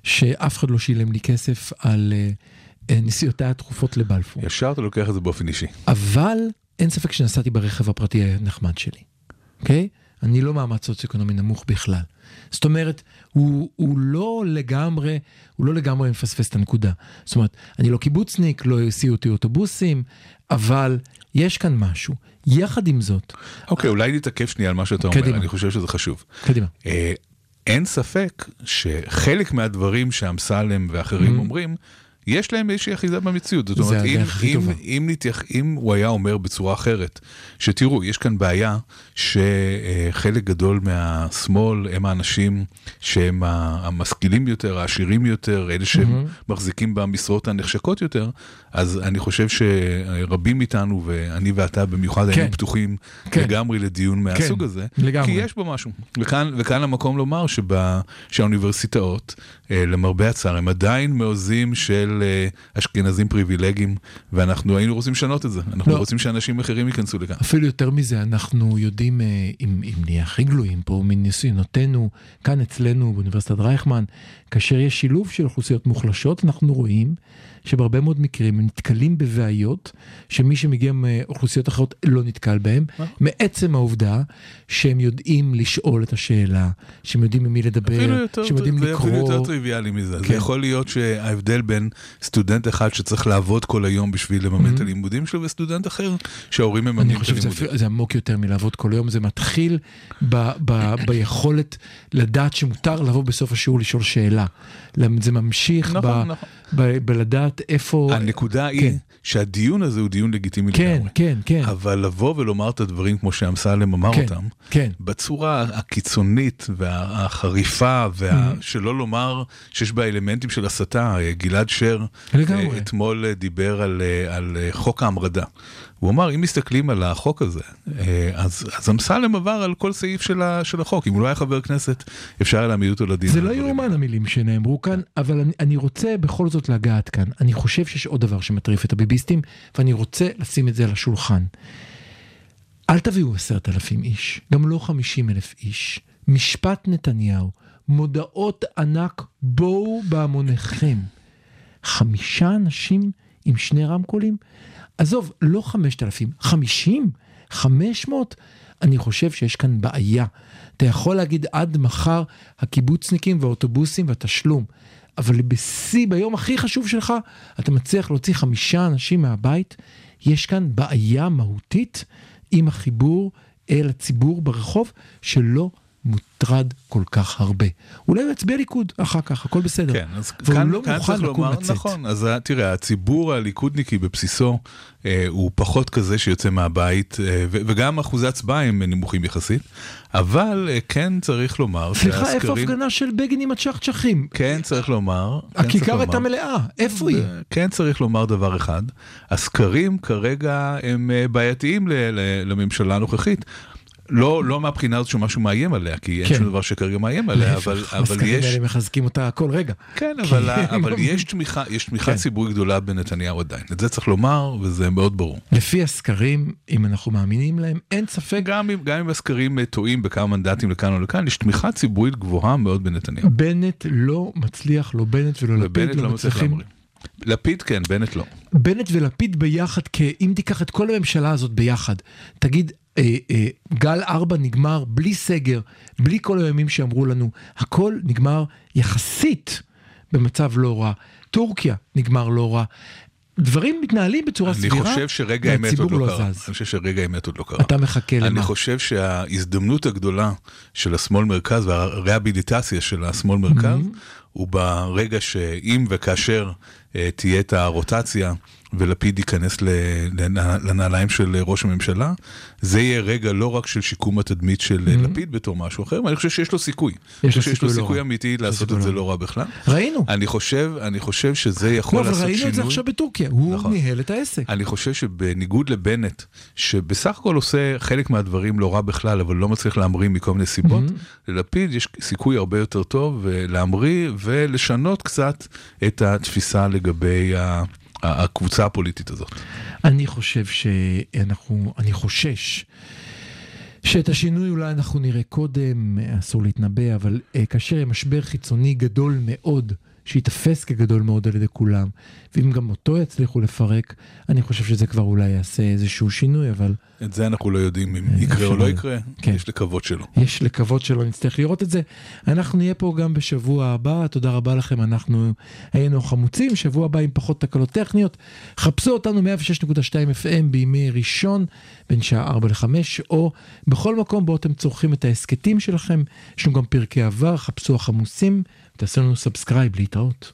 Speaker 3: שאף אחד לא שילם לי כסף על uh, נסיעותיי התכופות לבלפור.
Speaker 4: ישר אתה לוקח את זה באופן אישי.
Speaker 3: אבל אין ספק שנסעתי ברכב הפרטי הנחמד שלי, אוקיי? Okay? אני לא מעמד סוציו-אקונומי נמוך בכלל. זאת אומרת, הוא, הוא לא לגמרי, הוא לא לגמרי מפספס את הנקודה. זאת אומרת, אני לא קיבוצניק, לא הסיעו אותי אוטובוסים, אבל יש כאן משהו. יחד עם זאת...
Speaker 4: אוקיי, אולי נתעכב שנייה על מה שאתה קדימה. אומר, אני חושב שזה חשוב.
Speaker 3: קדימה.
Speaker 4: אה, אין ספק שחלק מהדברים שאמסלם ואחרים mm-hmm. אומרים, יש להם איזושהי אחיזה במציאות. זאת אומרת, אם, אם, אם, נתייח, אם הוא היה אומר בצורה אחרת, שתראו, יש כאן בעיה שחלק גדול מהשמאל הם האנשים שהם המשכילים יותר, העשירים יותר, אלה שמחזיקים במשרות הנחשקות יותר, אז אני חושב שרבים מאיתנו, ואני ואתה במיוחד, כן. היינו פתוחים כן. לגמרי לדיון מהסוג כן. הזה, לגמרי. כי יש בו משהו. וכאן, וכאן המקום לומר שבה, שהאוניברסיטאות, אה, למרבה הצער, הם עדיין מעוזים של אה, אשכנזים פריבילגיים, ואנחנו היינו רוצים לשנות את זה. אנחנו לא. רוצים שאנשים אחרים ייכנסו לכאן.
Speaker 3: אפילו יותר מזה, אנחנו יודעים, אה, אם, אם נהיה הכי גלויים פה, מניסיונותינו, כאן אצלנו באוניברסיטת רייכמן, כאשר יש שילוב של אוכלוסיות מוחלשות, אנחנו רואים שבהרבה מאוד מקרים הם נתקלים בבעיות שמי שמגיע מאוכלוסיות אחרות לא נתקל בהם, מעצם העובדה שהם יודעים לשאול את השאלה, שהם יודעים עם מי לדבר, שהם יודעים לקרוא.
Speaker 4: זה אפילו יותר טריוויאלי מזה. כן. זה יכול להיות שההבדל בין סטודנט אחד שצריך לעבוד כל היום בשביל לממן את mm-hmm. הלימודים שלו, וסטודנט אחר שההורים מממנים את הלימודים. אני
Speaker 3: חושב שזה עמוק יותר מלעבוד כל היום, זה מתחיל ביכולת לדעת שמותר לבוא בסוף השיעור לשאול שאלה. זה ממשיך נכון, בלדעת איפה...
Speaker 4: הנקודה כן. היא שהדיון הזה הוא דיון לגיטימי
Speaker 3: כן, לגמרי. כן, כן.
Speaker 4: אבל לבוא ולומר את הדברים כמו שאמסלם אמר כן, אותם, כן. בצורה הקיצונית והחריפה, וה... mm-hmm. שלא לומר שיש בה אלמנטים של הסתה, גלעד שר לגמרי. אה, אתמול דיבר על, אה, על חוק ההמרדה. הוא אמר, אם מסתכלים על החוק הזה, אה, אז, אז אמסלם עבר על כל סעיף של, ה, של החוק. אם הוא לא היה חבר כנסת, אפשר היה להעמיד אותו לדין.
Speaker 3: זה לא יאומן המילים שנאמרו כאן, אבל אני, אני רוצה בכל זאת לגעת כאן. אני חושב שיש עוד דבר שמטריף את הביביסטים, ואני רוצה לשים את זה על השולחן. אל תביאו עשרת אלפים איש, גם לא חמישים אלף איש. משפט נתניהו, מודעות ענק, בואו בהמוניכם. חמישה אנשים עם שני רמקולים? עזוב, לא 5,000, 50, 500, אני חושב שיש כאן בעיה. אתה יכול להגיד עד מחר הקיבוצניקים והאוטובוסים והתשלום, אבל בשיא, ביום הכי חשוב שלך, אתה מצליח להוציא חמישה אנשים מהבית, יש כאן בעיה מהותית עם החיבור אל הציבור ברחוב שלא מוטרד כל כך הרבה. אולי הוא יצביע ליכוד אחר כך, הכל בסדר.
Speaker 4: כן, אז כאן, לא כאן צריך לומר, לצאת. נכון, אז תראה, הציבור הליכודניקי בבסיסו אה, הוא פחות כזה שיוצא מהבית, אה, וגם אחוזי הצבעה הם נמוכים יחסית, אבל אה, כן צריך לומר
Speaker 3: סליחה, שהסקרים... סליחה, איפה הפגנה של בגין עם הצ'חצ'חים?
Speaker 4: כן צריך לומר.
Speaker 3: כן הכיכר הייתה מלאה, איפה היא?
Speaker 4: כן צריך לומר דבר אחד, הסקרים כרגע הם אה, בעייתיים לממשלה הנוכחית. לא, לא מהבחינה הזאת שמשהו מאיים עליה, כי אין כן. שום דבר שכרגע מאיים עליה, אבל, אבל יש... הסקרים
Speaker 3: האלה מחזקים אותה כל רגע.
Speaker 4: כן, אבל, אבל יש תמיכה, יש תמיכה כן. ציבורית גדולה בנתניהו עדיין. את זה צריך לומר, וזה מאוד ברור.
Speaker 3: לפי הסקרים, אם אנחנו מאמינים להם, אין ספק...
Speaker 4: גם אם, גם אם הסקרים טועים בכמה מנדטים לכאן או לכאן, יש תמיכה ציבורית גבוהה מאוד בנתניהו.
Speaker 3: בנט לא מצליח, לא בנט ולא לפיד לא, לא מצליחים.
Speaker 4: לפיד כן, בנט לא.
Speaker 3: בנט ולפיד ביחד, כי אם תיקח את כל הממשלה הזאת ביחד, תגיד, אה, אה, גל ארבע נגמר בלי סגר, בלי כל הימים שאמרו לנו, הכל נגמר יחסית במצב לא רע. טורקיה נגמר לא רע. דברים מתנהלים בצורה
Speaker 4: אני
Speaker 3: סבירה,
Speaker 4: חושב שרגע האמת עוד לא, לא קרה. זז. אני חושב שרגע האמת עוד לא קרה.
Speaker 3: אתה מחכה למה?
Speaker 4: אני חושב שההזדמנות הגדולה של השמאל מרכז והרהביליטציה של השמאל מרכז, mm-hmm. הוא ברגע שאם וכאשר אה, תהיה את הרוטציה ולפיד ייכנס לנעליים של ראש הממשלה, זה יהיה רגע לא רק של שיקום התדמית של mm-hmm. לפיד בתור משהו אחר, אני חושב שיש לו סיכוי. יש לו סיכוי, לו סיכוי לא אמיתי לעשות את זה לא, לא רע בכלל.
Speaker 3: ראינו.
Speaker 4: אני חושב, אני חושב שזה יכול לעשות שינוי.
Speaker 3: לא, אבל ראינו את זה עכשיו בטורקיה, הוא נכון. ניהל את העסק.
Speaker 4: אני חושב שבניגוד לבנט, שבסך הכל עושה חלק מהדברים לא רע בכלל, אבל לא מצליח להמריא מכל מיני סיבות, mm-hmm. ללפיד יש סיכוי הרבה יותר טוב להמריא ולשנות קצת את התפיסה לגבי ה... הקבוצה הפוליטית הזאת.
Speaker 3: אני חושב שאנחנו, אני חושש שאת השינוי אולי אנחנו נראה קודם, אסור להתנבא, אבל uh, כאשר משבר חיצוני גדול מאוד, שייתפס כגדול מאוד על ידי כולם, ואם גם אותו יצליחו לפרק, אני חושב שזה כבר אולי יעשה איזשהו שינוי, אבל...
Speaker 4: את זה אנחנו לא יודעים אם אה, יקרה או לא יקרה, כן. יש לקוות שלא.
Speaker 3: יש לקוות שלא, נצטרך לראות את זה. אנחנו נהיה פה גם בשבוע הבא, תודה רבה לכם, אנחנו היינו חמוצים, שבוע הבא עם פחות תקלות טכניות. חפשו אותנו 106.2 FM בימי ראשון, בין שעה 4 ל-5, או בכל מקום בו אתם צורכים את ההסכתים שלכם, יש לנו גם פרקי עבר, חפשו החמוצים, תעשו לנו subscribe, להתראות.